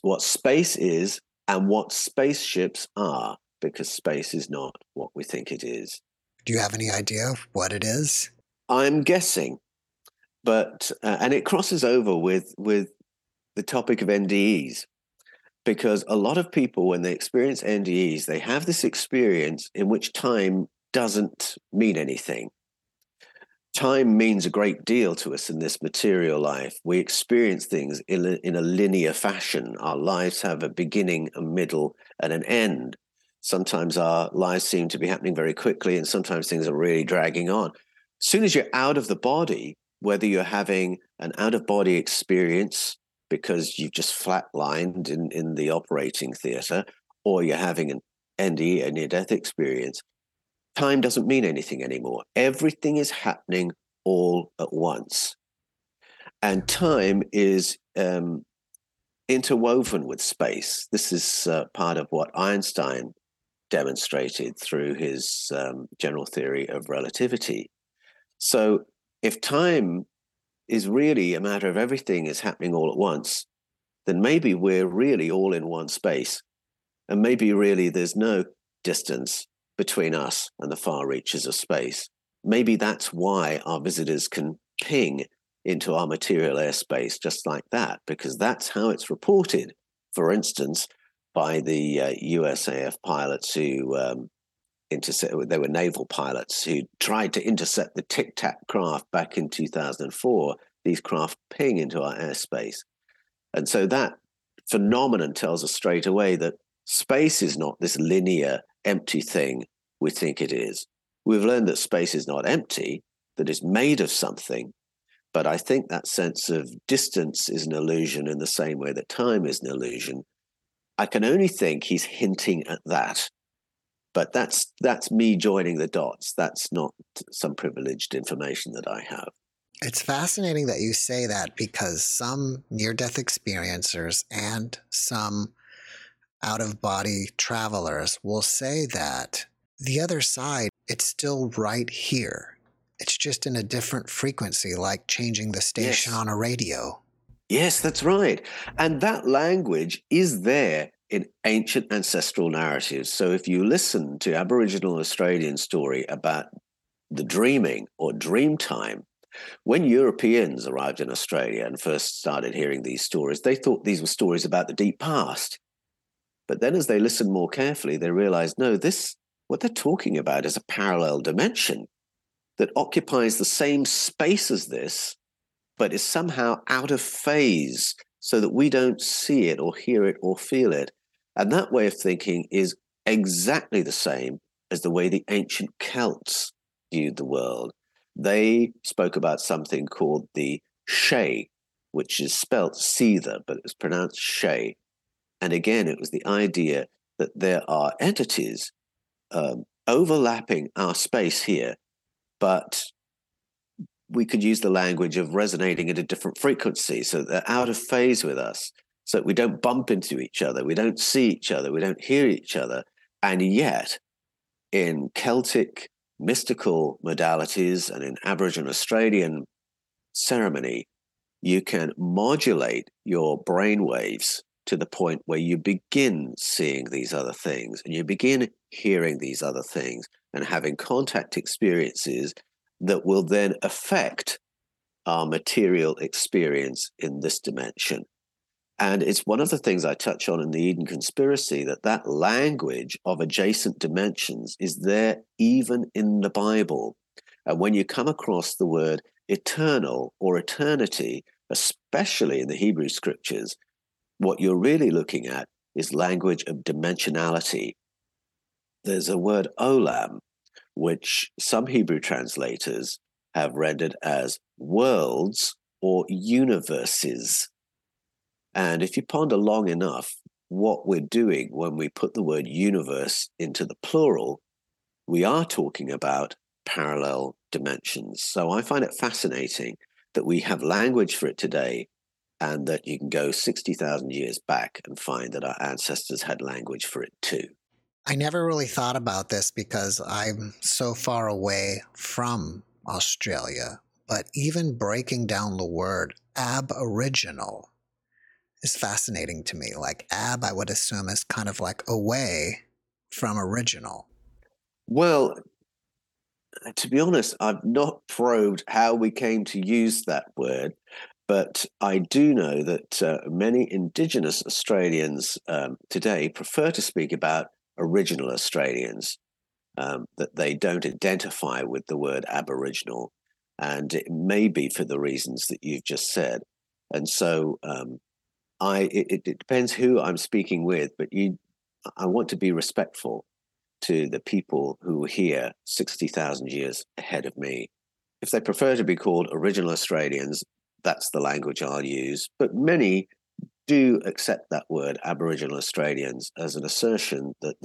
what space is and what spaceships are, because space is not what we think it is. Do you have any idea of what it is? I'm guessing, but uh, and it crosses over with with the topic of NDEs because a lot of people when they experience NDEs they have this experience in which time doesn't mean anything. Time means a great deal to us in this material life. We experience things in a, in a linear fashion. Our lives have a beginning, a middle, and an end. Sometimes our lives seem to be happening very quickly, and sometimes things are really dragging on. As soon as you're out of the body, whether you're having an out of body experience because you've just flatlined in, in the operating theater, or you're having an NDE, a near death experience, time doesn't mean anything anymore. Everything is happening all at once. And time is um, interwoven with space. This is uh, part of what Einstein demonstrated through his um, general theory of relativity. So, if time is really a matter of everything is happening all at once, then maybe we're really all in one space. And maybe really there's no distance between us and the far reaches of space. Maybe that's why our visitors can ping into our material airspace just like that, because that's how it's reported. For instance, by the uh, USAF pilots who um, intercept. They were naval pilots who tried to intercept the Tic Tac craft back in 2004. These craft ping into our airspace, and so that phenomenon tells us straight away that space is not this linear, empty thing we think it is. We've learned that space is not empty; that it's made of something. But I think that sense of distance is an illusion in the same way that time is an illusion. I can only think he's hinting at that but that's that's me joining the dots that's not some privileged information that i have it's fascinating that you say that because some near death experiencers and some out of body travelers will say that the other side it's still right here it's just in a different frequency like changing the station yes. on a radio yes that's right and that language is there in ancient ancestral narratives. So if you listen to Aboriginal Australian story about the dreaming or dream time, when Europeans arrived in Australia and first started hearing these stories, they thought these were stories about the deep past. But then as they listened more carefully, they realized no, this what they're talking about is a parallel dimension that occupies the same space as this, but is somehow out of phase so that we don't see it or hear it or feel it. And that way of thinking is exactly the same as the way the ancient Celts viewed the world. They spoke about something called the Shay, which is spelt Sidhe, but it's pronounced Shay. And again, it was the idea that there are entities um, overlapping our space here, but we could use the language of resonating at a different frequency so they're out of phase with us so we don't bump into each other, we don't see each other, we don't hear each other. And yet, in Celtic mystical modalities and in Aboriginal Australian ceremony, you can modulate your brain waves to the point where you begin seeing these other things and you begin hearing these other things and having contact experiences that will then affect our material experience in this dimension. And it's one of the things I touch on in the Eden conspiracy that that language of adjacent dimensions is there even in the Bible. And when you come across the word eternal or eternity, especially in the Hebrew scriptures, what you're really looking at is language of dimensionality. There's a word olam, which some Hebrew translators have rendered as worlds or universes. And if you ponder long enough, what we're doing when we put the word universe into the plural, we are talking about parallel dimensions. So I find it fascinating that we have language for it today and that you can go 60,000 years back and find that our ancestors had language for it too. I never really thought about this because I'm so far away from Australia, but even breaking down the word aboriginal is fascinating to me. Like ab, I would assume is kind of like away from original. Well, to be honest, I've not probed how we came to use that word, but I do know that uh, many Indigenous Australians um, today prefer to speak about original Australians, um, that they don't identify with the word Aboriginal. And it may be for the reasons that you've just said. And so um, I it, it depends who I'm speaking with, but you, I want to be respectful to the people who were here 60,000 years ahead of me. If they prefer to be called original Australians, that's the language I'll use. But many do accept that word, Aboriginal Australians, as an assertion that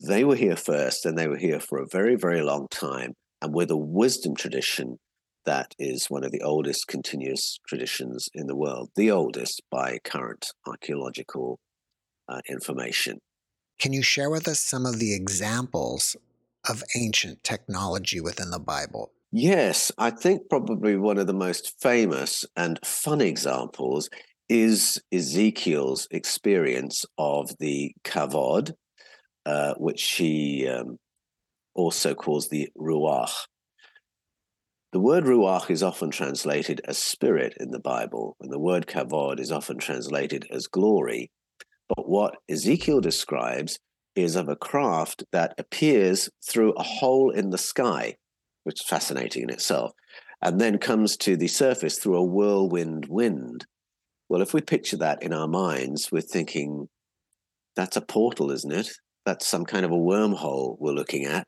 they were here first and they were here for a very, very long time and with a wisdom tradition that is one of the oldest continuous traditions in the world, the oldest by current archaeological uh, information. Can you share with us some of the examples of ancient technology within the Bible? Yes, I think probably one of the most famous and fun examples is Ezekiel's experience of the kavod, uh, which he um, also calls the ruach. The word ruach is often translated as spirit in the Bible, and the word kavod is often translated as glory. But what Ezekiel describes is of a craft that appears through a hole in the sky, which is fascinating in itself, and then comes to the surface through a whirlwind wind. Well, if we picture that in our minds, we're thinking, that's a portal, isn't it? That's some kind of a wormhole we're looking at.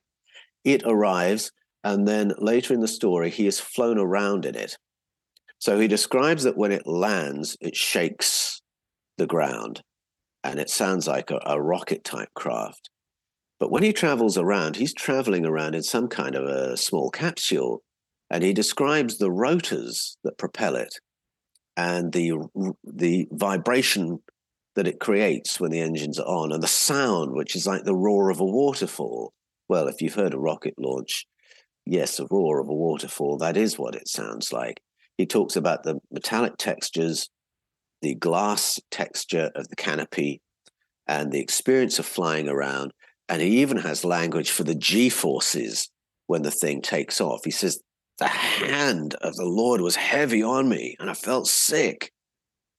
It arrives, and then later in the story, he is flown around in it. So he describes that when it lands, it shakes the ground and it sounds like a, a rocket type craft. But when he travels around, he's traveling around in some kind of a small capsule, and he describes the rotors that propel it and the the vibration that it creates when the engines are on, and the sound, which is like the roar of a waterfall. Well, if you've heard a rocket launch, yes, a roar of a waterfall, that is what it sounds like. He talks about the metallic textures, the glass texture of the canopy, and the experience of flying around. And he even has language for the G forces when the thing takes off. He says, The hand of the Lord was heavy on me, and I felt sick.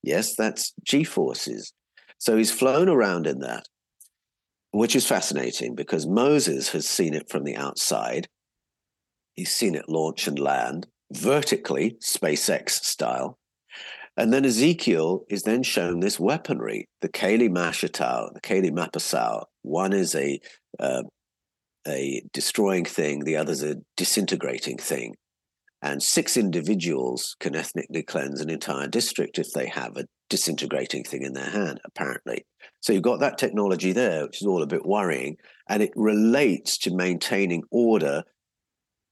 Yes, that's G forces. So he's flown around in that, which is fascinating because Moses has seen it from the outside. He's seen it launch and land vertically, SpaceX style. And then Ezekiel is then shown this weaponry, the Kali Mashatau, the Kali Mapasau. One is a uh, a destroying thing, the other's a disintegrating thing. And six individuals can ethnically cleanse an entire district if they have a disintegrating thing in their hand, apparently. So you've got that technology there, which is all a bit worrying. And it relates to maintaining order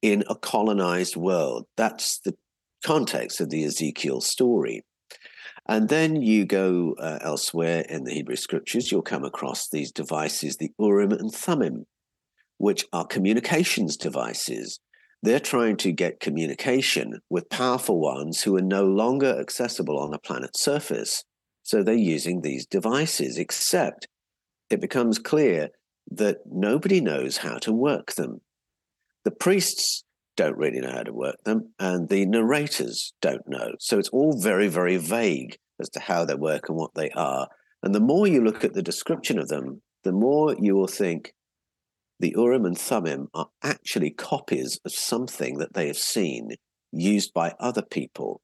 in a colonized world. That's the context of the Ezekiel story. And then you go uh, elsewhere in the Hebrew scriptures, you'll come across these devices, the Urim and Thummim, which are communications devices. They're trying to get communication with powerful ones who are no longer accessible on the planet's surface. So they're using these devices, except it becomes clear that nobody knows how to work them. The priests don't really know how to work them, and the narrators don't know. So it's all very, very vague as to how they work and what they are. And the more you look at the description of them, the more you will think the Urim and Thummim are actually copies of something that they have seen used by other people.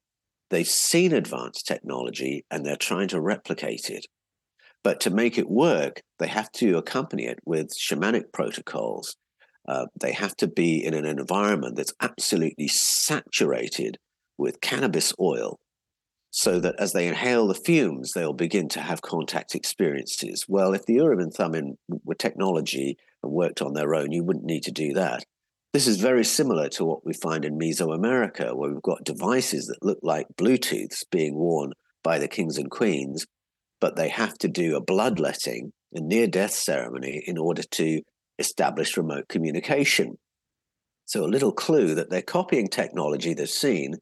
They've seen advanced technology and they're trying to replicate it. But to make it work, they have to accompany it with shamanic protocols uh, they have to be in an environment that's absolutely saturated with cannabis oil so that as they inhale the fumes, they'll begin to have contact experiences. Well, if the Urim and Thummim were technology and worked on their own, you wouldn't need to do that. This is very similar to what we find in Mesoamerica, where we've got devices that look like Bluetooths being worn by the kings and queens, but they have to do a bloodletting, a near death ceremony, in order to established remote communication. So, a little clue that they're copying technology they've seen,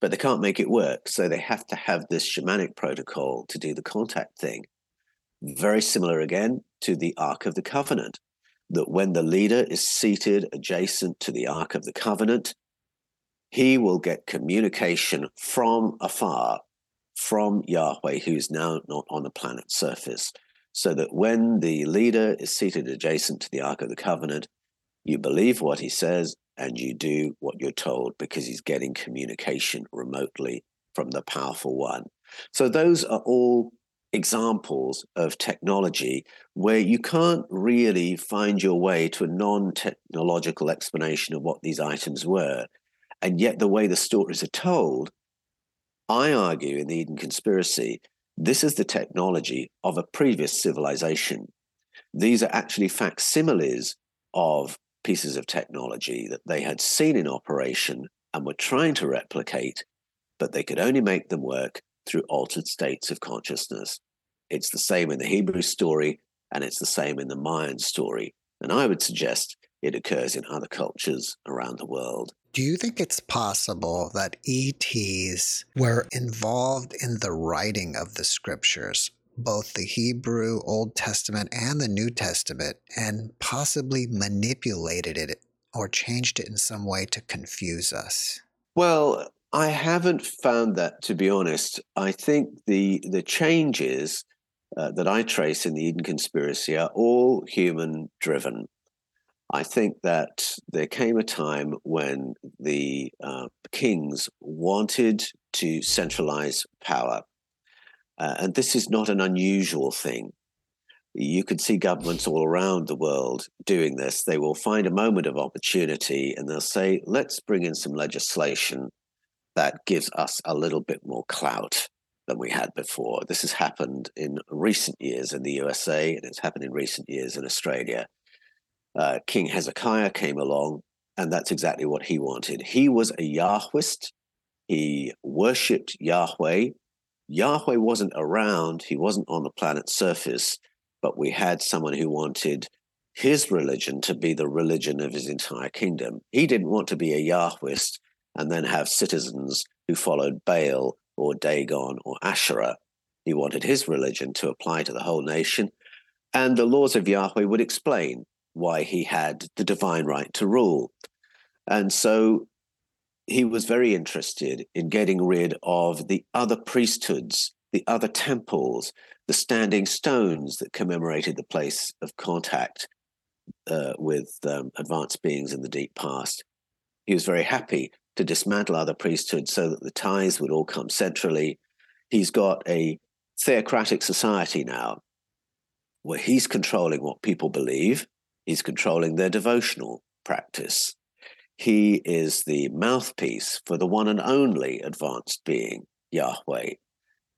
but they can't make it work. So, they have to have this shamanic protocol to do the contact thing. Very similar again to the Ark of the Covenant, that when the leader is seated adjacent to the Ark of the Covenant, he will get communication from afar from Yahweh, who's now not on the planet's surface so that when the leader is seated adjacent to the Ark of the Covenant, you believe what he says and you do what you're told because he's getting communication remotely from the powerful one. So, those are all examples of technology where you can't really find your way to a non technological explanation of what these items were. And yet, the way the stories are told, I argue in the Eden Conspiracy, this is the technology of a previous civilization. These are actually facsimiles of pieces of technology that they had seen in operation and were trying to replicate, but they could only make them work through altered states of consciousness. It's the same in the Hebrew story, and it's the same in the Mayan story. And I would suggest It occurs in other cultures around the world. Do you think it's possible that ETs were involved in the writing of the scriptures, both the Hebrew Old Testament and the New Testament, and possibly manipulated it or changed it in some way to confuse us? Well, I haven't found that to be honest. I think the the changes uh, that I trace in the Eden conspiracy are all human driven. I think that there came a time when the uh, kings wanted to centralize power. Uh, and this is not an unusual thing. You could see governments all around the world doing this. They will find a moment of opportunity and they'll say, let's bring in some legislation that gives us a little bit more clout than we had before. This has happened in recent years in the USA and it's happened in recent years in Australia uh, King Hezekiah came along, and that's exactly what he wanted. He was a Yahwist. He worshipped Yahweh. Yahweh wasn't around, he wasn't on the planet's surface, but we had someone who wanted his religion to be the religion of his entire kingdom. He didn't want to be a Yahwist and then have citizens who followed Baal or Dagon or Asherah. He wanted his religion to apply to the whole nation. And the laws of Yahweh would explain why he had the divine right to rule. And so he was very interested in getting rid of the other priesthoods, the other temples, the standing stones that commemorated the place of contact uh, with um, advanced beings in the deep past. He was very happy to dismantle other priesthoods so that the tithes would all come centrally. He's got a theocratic society now where he's controlling what people believe He's controlling their devotional practice. He is the mouthpiece for the one and only advanced being, Yahweh.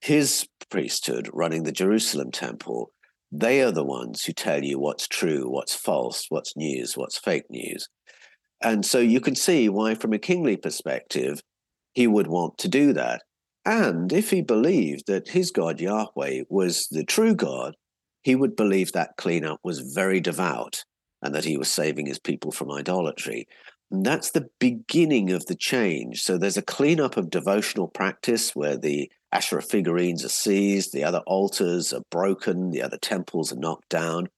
His priesthood running the Jerusalem temple, they are the ones who tell you what's true, what's false, what's news, what's fake news. And so you can see why, from a kingly perspective, he would want to do that. And if he believed that his God Yahweh was the true God, he would believe that cleanup was very devout and that he was saving his people from idolatry. And that's the beginning of the change. So there's a cleanup of devotional practice where the Asherah figurines are seized, the other altars are broken, the other temples are knocked down.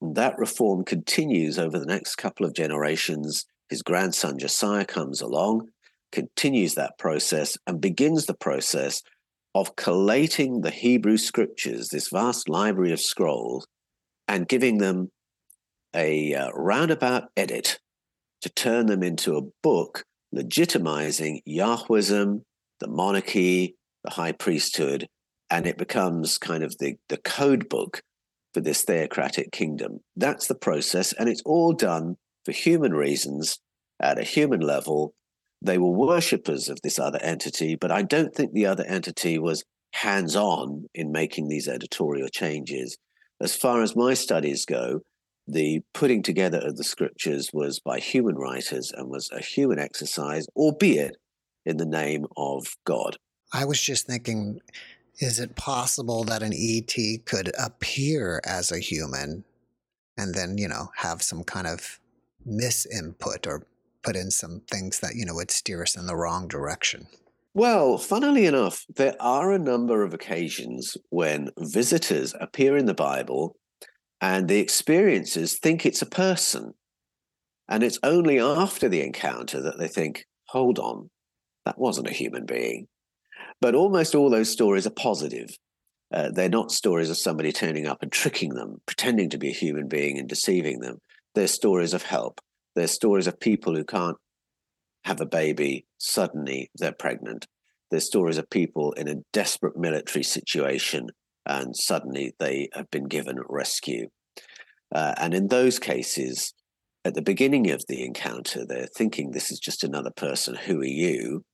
And that reform continues over the next couple of generations. His grandson Josiah comes along, continues that process, and begins the process of collating the Hebrew scriptures, this vast library of scrolls, and giving them a uh, roundabout edit to turn them into a book legitimizing Yahwism, the monarchy, the high priesthood, and it becomes kind of the, the code book for this theocratic kingdom. That's the process, and it's all done for human reasons at a human level. They were worshippers of this other entity, but I don't think the other entity was hands on in making these editorial changes. As far as my studies go, the putting together of the scriptures was by human writers and was a human exercise, albeit in the name of God. I was just thinking, is it possible that an ET could appear as a human and then, you know, have some kind of misinput or put in some things that, you know, would steer us in the wrong direction? Well, funnily enough, there are a number of occasions when visitors appear in the Bible and the experiencers think it's a person. And it's only after the encounter that they think, hold on, that wasn't a human being. But almost all those stories are positive. Uh, they're not stories of somebody turning up and tricking them, pretending to be a human being and deceiving them. They're stories of help. They're stories of people who can't have a baby, suddenly they're pregnant. They're stories of people in a desperate military situation and suddenly they have been given rescue. Uh, and in those cases, at the beginning of the encounter, they're thinking this is just another person. Who are you?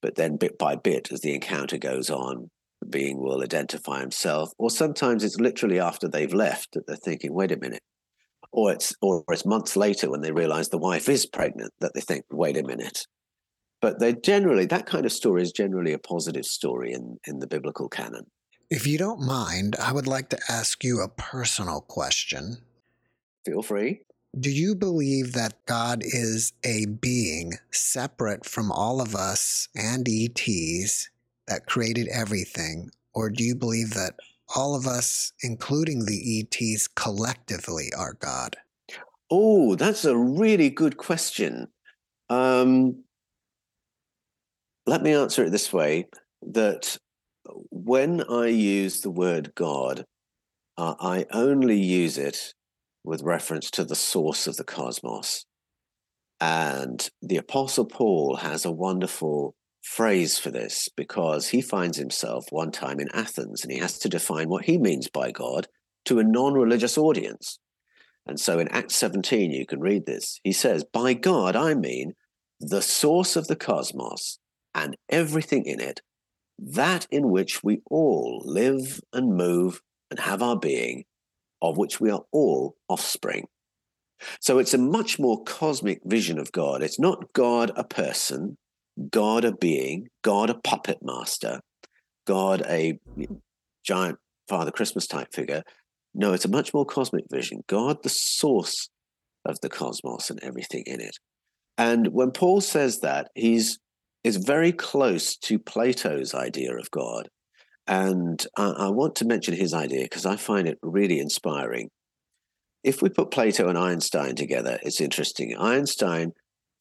But then, bit by bit, as the encounter goes on, the being will identify himself. Or sometimes it's literally after they've left that they're thinking, wait a minute. Or it's or it's months later when they realize the wife is pregnant that they think, wait a minute. But they generally that kind of story is generally a positive story in, in the biblical canon. If you don't mind, I would like to ask you a personal question. Feel free. do you believe that God is a being separate from all of us and ETs that created everything? Or do you believe that all of us, including the ETs, collectively are God? Oh, that's a really good question. Um, let me answer it this way that when I use the word God, uh, I only use it with reference to the source of the cosmos. And the Apostle Paul has a wonderful phrase for this because he finds himself one time in Athens and he has to define what he means by God to a non religious audience. And so in Acts 17, you can read this. He says, By God, I mean the source of the cosmos and everything in it, that in which we all live and move and have our being, of which we are all offspring. So it's a much more cosmic vision of God. It's not God a person, God a being, God a puppet master, God a giant Father Christmas type figure. No, it's a much more cosmic vision. God, the source of the cosmos and everything in it. And when Paul says that, he's is very close to Plato's idea of God. And I, I want to mention his idea because I find it really inspiring. If we put Plato and Einstein together, it's interesting. Einstein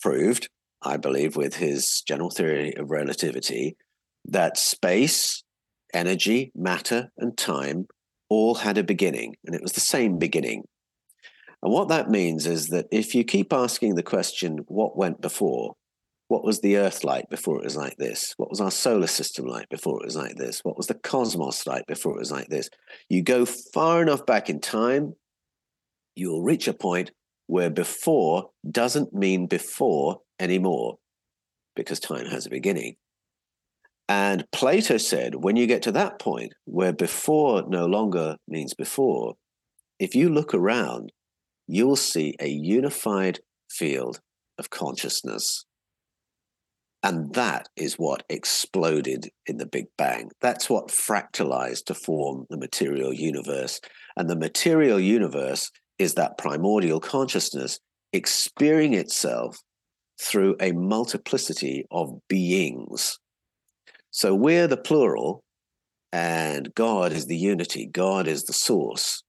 proved, I believe, with his general theory of relativity, that space, energy, matter, and time all had a beginning, and it was the same beginning. And what that means is that if you keep asking the question, what went before, what was the Earth like before it was like this? What was our solar system like before it was like this? What was the cosmos like before it was like this? You go far enough back in time, you'll reach a point where before doesn't mean before anymore because time has a beginning. And Plato said, when you get to that point where before no longer means before, if you look around, you'll see a unified field of consciousness. And that is what exploded in the Big Bang. That's what fractalized to form the material universe. And the material universe is that primordial consciousness experiencing itself through a multiplicity of beings. So we're the plural, and God is the unity, God is the source.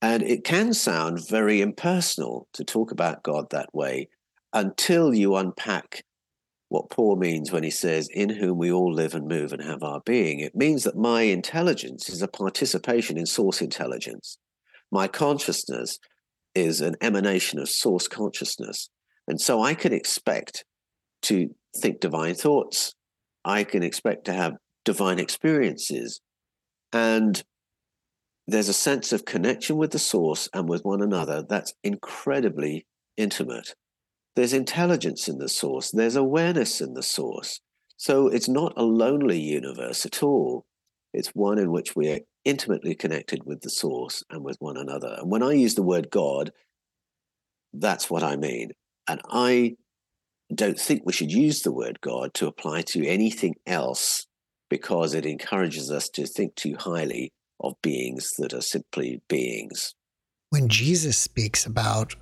And it can sound very impersonal to talk about God that way until you unpack what Paul means when he says, In whom we all live and move and have our being. It means that my intelligence is a participation in source intelligence. My consciousness is an emanation of source consciousness. And so I can expect to think divine thoughts. I can expect to have divine experiences. And there's a sense of connection with the source and with one another that's incredibly intimate. There's intelligence in the source, there's awareness in the source. So it's not a lonely universe at all. It's one in which we are intimately connected with the source and with one another. And when I use the word God, that's what I mean. And I don't think we should use the word God to apply to anything else because it encourages us to think too highly of beings that are simply beings. When Jesus speaks about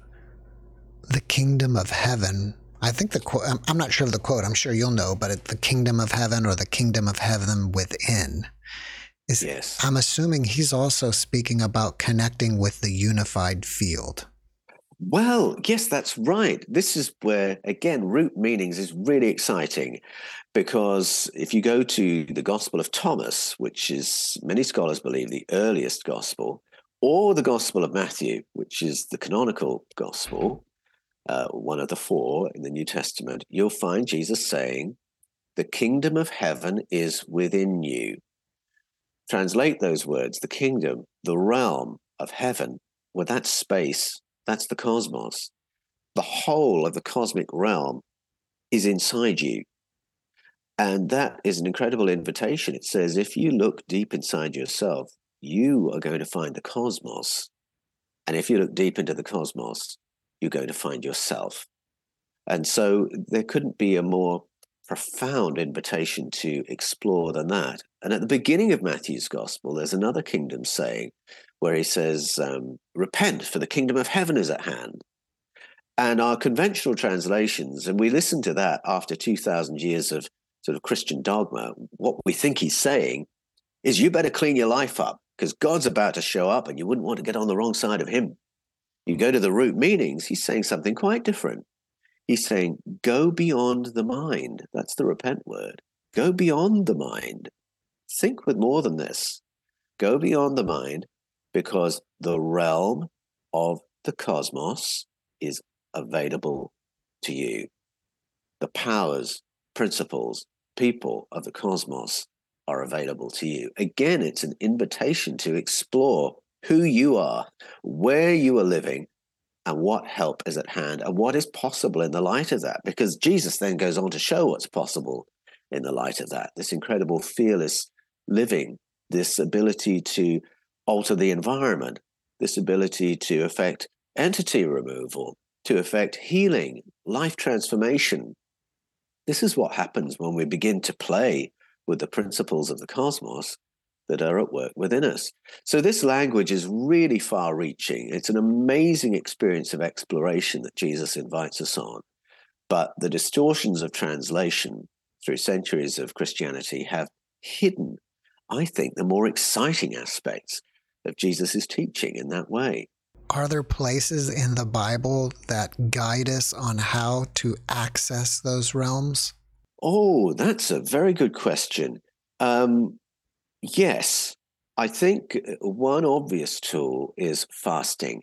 the kingdom of heaven. I think the quote, I'm not sure of the quote, I'm sure you'll know, but the kingdom of heaven or the kingdom of heaven within. Is, yes. I'm assuming he's also speaking about connecting with the unified field. Well, yes, that's right. This is where, again, root meanings is really exciting because if you go to the Gospel of Thomas, which is many scholars believe the earliest gospel, or the Gospel of Matthew, which is the canonical gospel, uh, one of the four in the New Testament, you'll find Jesus saying, The kingdom of heaven is within you. Translate those words the kingdom, the realm of heaven. Well, that's space, that's the cosmos. The whole of the cosmic realm is inside you. And that is an incredible invitation. It says, if you look deep inside yourself, you are going to find the cosmos. And if you look deep into the cosmos, you're going to find yourself. And so there couldn't be a more profound invitation to explore than that. And at the beginning of Matthew's gospel, there's another kingdom saying where he says, um, Repent, for the kingdom of heaven is at hand. And our conventional translations, and we listen to that after 2,000 years of sort of Christian dogma, what we think he's saying is you better clean your life up because God's about to show up and you wouldn't want to get on the wrong side of him. You go to the root meanings, he's saying something quite different. He's saying, go beyond the mind. That's the repent word. Go beyond the mind. Think with more than this. Go beyond the mind because the realm of the cosmos is available to you. The powers, principles, people of the cosmos are available to you. Again, it's an invitation to explore who you are, where you are living, and what help is at hand, and what is possible in the light of that. Because Jesus then goes on to show what's possible in the light of that this incredible, fearless living, this ability to alter the environment, this ability to affect entity removal, to affect healing, life transformation. This is what happens when we begin to play with the principles of the cosmos that are at work within us. So, this language is really far reaching. It's an amazing experience of exploration that Jesus invites us on. But the distortions of translation through centuries of Christianity have hidden, I think, the more exciting aspects of Jesus' teaching in that way. Are there places in the Bible that guide us on how to access those realms? Oh, that's a very good question. Um, yes, I think uh, one obvious tool is fasting.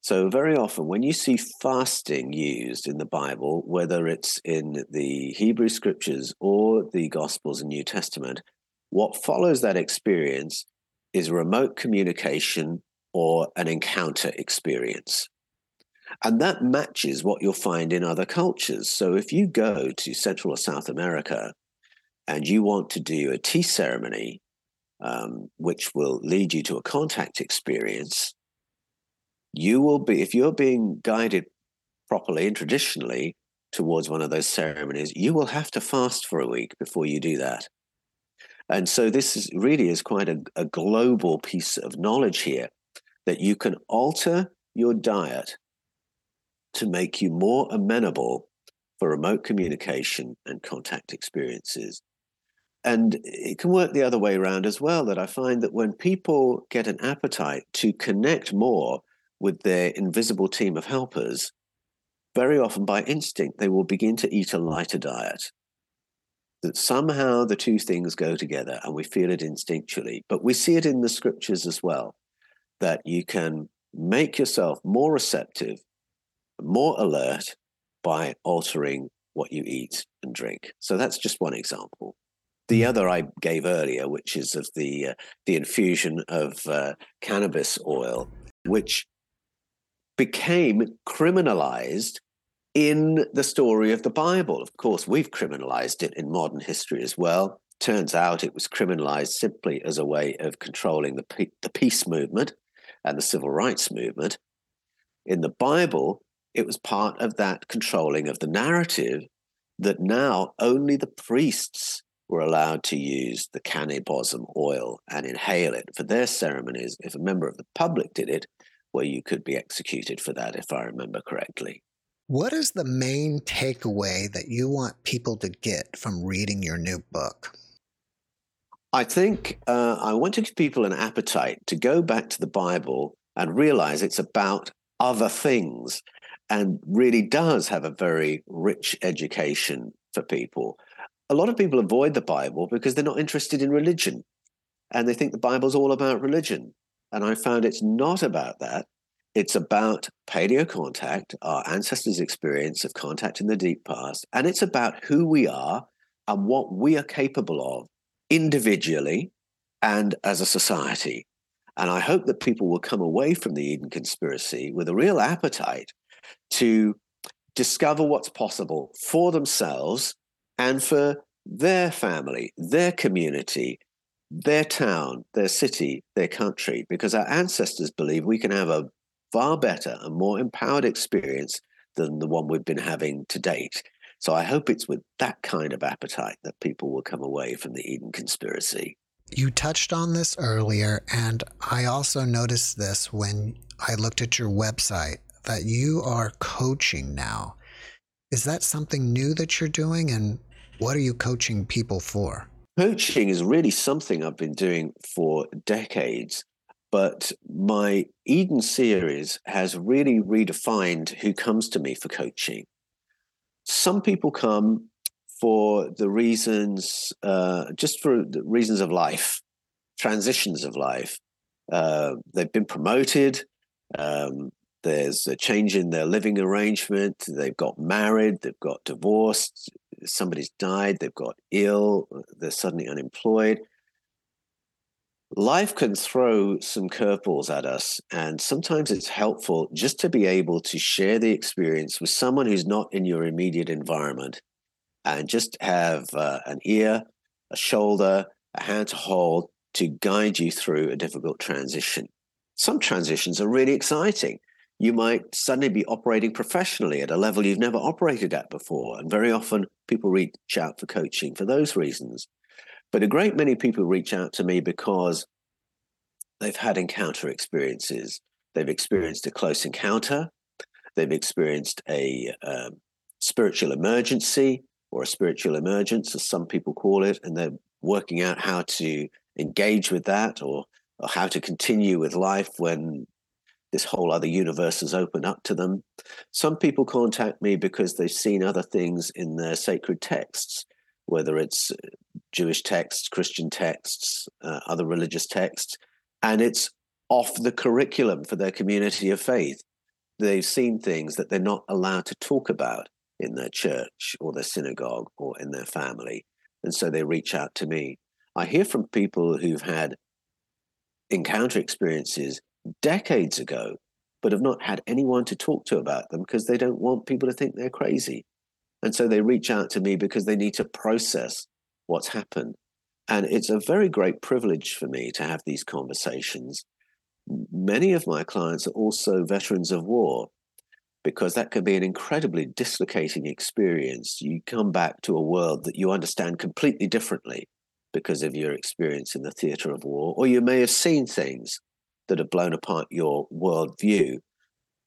So, very often when you see fasting used in the Bible, whether it's in the Hebrew scriptures or the Gospels and New Testament, what follows that experience is remote communication or an encounter experience. And that matches what you'll find in other cultures. So if you go to Central or South America and you want to do a tea ceremony, um, which will lead you to a contact experience, you will be, if you're being guided properly and traditionally towards one of those ceremonies, you will have to fast for a week before you do that. And so this is really is quite a, a global piece of knowledge here that you can alter your diet to make you more amenable for remote communication and contact experiences. And it can work the other way around as well. That I find that when people get an appetite to connect more with their invisible team of helpers, very often by instinct, they will begin to eat a lighter diet. That somehow the two things go together and we feel it instinctually. But we see it in the scriptures as well that you can make yourself more receptive more alert by altering what you eat and drink. So that's just one example. The other I gave earlier, which is of the uh, the infusion of uh, cannabis oil, which became criminalized in the story of the Bible. Of course, we've criminalized it in modern history as well. Turns out it was criminalized simply as a way of controlling the, the peace movement and the civil rights movement. In the Bible, it was part of that controlling of the narrative that now only the priests were allowed to use the cannabism oil and inhale it for their ceremonies. If a member of the public did it, well, you could be executed for that, if I remember correctly. What is the main takeaway that you want people to get from reading your new book? I think uh, I want to give people an appetite to go back to the Bible and realize it's about other things and really does have a very rich education for people. A lot of people avoid the Bible because they're not interested in religion and they think the Bible's all about religion. And I found it's not about that. It's about paleo contact, our ancestors' experience of contact in the deep past, and it's about who we are and what we are capable of individually and as a society. And I hope that people will come away from the Eden conspiracy with a real appetite to discover what's possible for themselves and for their family, their community, their town, their city, their country, because our ancestors believe we can have a far better and more empowered experience than the one we've been having to date. So I hope it's with that kind of appetite that people will come away from the Eden conspiracy. You touched on this earlier, and I also noticed this when I looked at your website that you are coaching now. Is that something new that you're doing? And what are you coaching people for? Coaching is really something I've been doing for decades. But my Eden series has really redefined who comes to me for coaching. Some people come for the reasons, uh, just for the reasons of life, transitions of life. Uh, they've been promoted. Um, there's a change in their living arrangement. They've got married. They've got divorced. Somebody's died. They've got ill. They're suddenly unemployed life can throw some curveballs at us. And sometimes it's helpful just to be able to share the experience with someone who's not in your immediate environment and just have uh, an ear, a shoulder, a hand to hold to guide you through a difficult transition. Some transitions are really exciting. You might suddenly be operating professionally at a level you've never operated at before. And very often people reach out for coaching for those reasons. But a great many people reach out to me because they've had encounter experiences. They've experienced a close encounter. They've experienced a um, spiritual emergency or a spiritual emergence, as some people call it, and they're working out how to engage with that or, or how to continue with life when this whole other universe has opened up to them. Some people contact me because they've seen other things in their sacred texts whether it's uh, Jewish texts, Christian texts, uh, other religious texts, and it's off the curriculum for their community of faith. They've seen things that they're not allowed to talk about in their church or their synagogue or in their family. And so they reach out to me. I hear from people who've had encounter experiences decades ago, but have not had anyone to talk to about them because they don't want people to think they're crazy. And so they reach out to me because they need to process what's happened. And it's a very great privilege for me to have these conversations. Many of my clients are also veterans of war because that can be an incredibly dislocating experience. You come back to a world that you understand completely differently because of your experience in the theater of war, or you may have seen things that have blown apart your worldview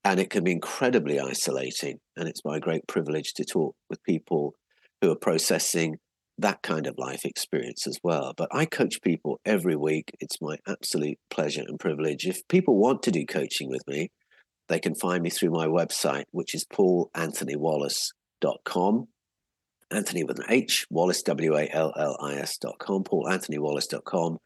and it can be incredibly isolating. And it's my great privilege to talk with people who are processing that kind of life experience as well. But I coach people every week. It's my absolute pleasure and privilege. If people want to do coaching with me, they can find me through my website, which is paulanthonywallis.com. Anthony with an H, Wallis, W A L L I S.com, paulanthonywallis.com.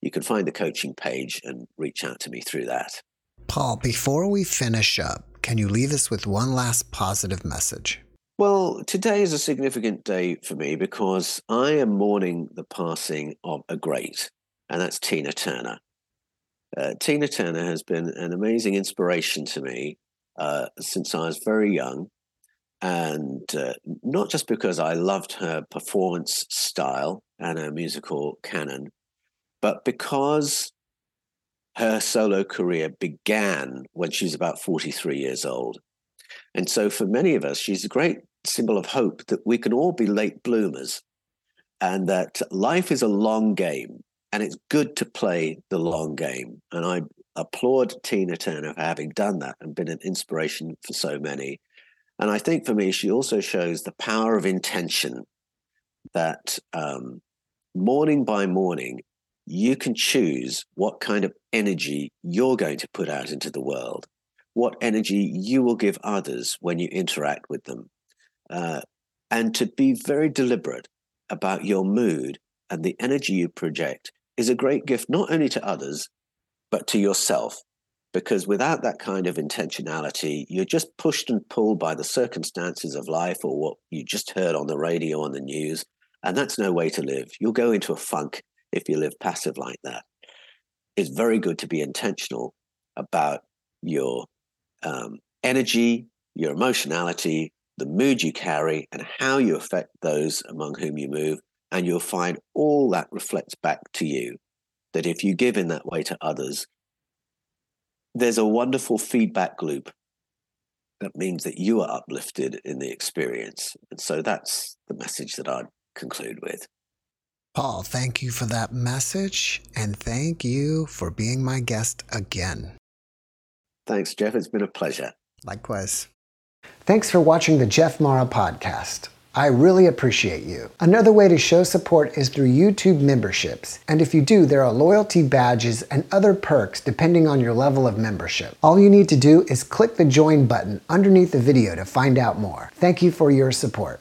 You can find the coaching page and reach out to me through that. Paul, before we finish up, can you leave us with one last positive message? Well, today is a significant day for me because I am mourning the passing of a great, and that's Tina Turner. Uh, Tina Turner has been an amazing inspiration to me uh, since I was very young. And uh, not just because I loved her performance style and her musical canon, but because her solo career began when she was about 43 years old. And so, for many of us, she's a great symbol of hope that we can all be late bloomers and that life is a long game and it's good to play the long game. And I applaud Tina Turner for having done that and been an inspiration for so many. And I think for me, she also shows the power of intention that um, morning by morning, you can choose what kind of energy you're going to put out into the world, what energy you will give others when you interact with them, uh, and to be very deliberate about your mood and the energy you project is a great gift not only to others, but to yourself. Because without that kind of intentionality, you're just pushed and pulled by the circumstances of life or what you just heard on the radio, on the news. And that's no way to live. You'll go into a funk if you live passive like that. It's very good to be intentional about your um, energy, your emotionality, the mood you carry, and how you affect those among whom you move. And you'll find all that reflects back to you. That if you give in that way to others, there's a wonderful feedback loop that means that you are uplifted in the experience. And so that's the message that I'd conclude with. Paul, thank you for that message and thank you for being my guest again. Thanks, Jeff. It's been a pleasure. Likewise. Thanks for watching the Jeff Mara podcast. I really appreciate you. Another way to show support is through YouTube memberships. And if you do, there are loyalty badges and other perks depending on your level of membership. All you need to do is click the join button underneath the video to find out more. Thank you for your support.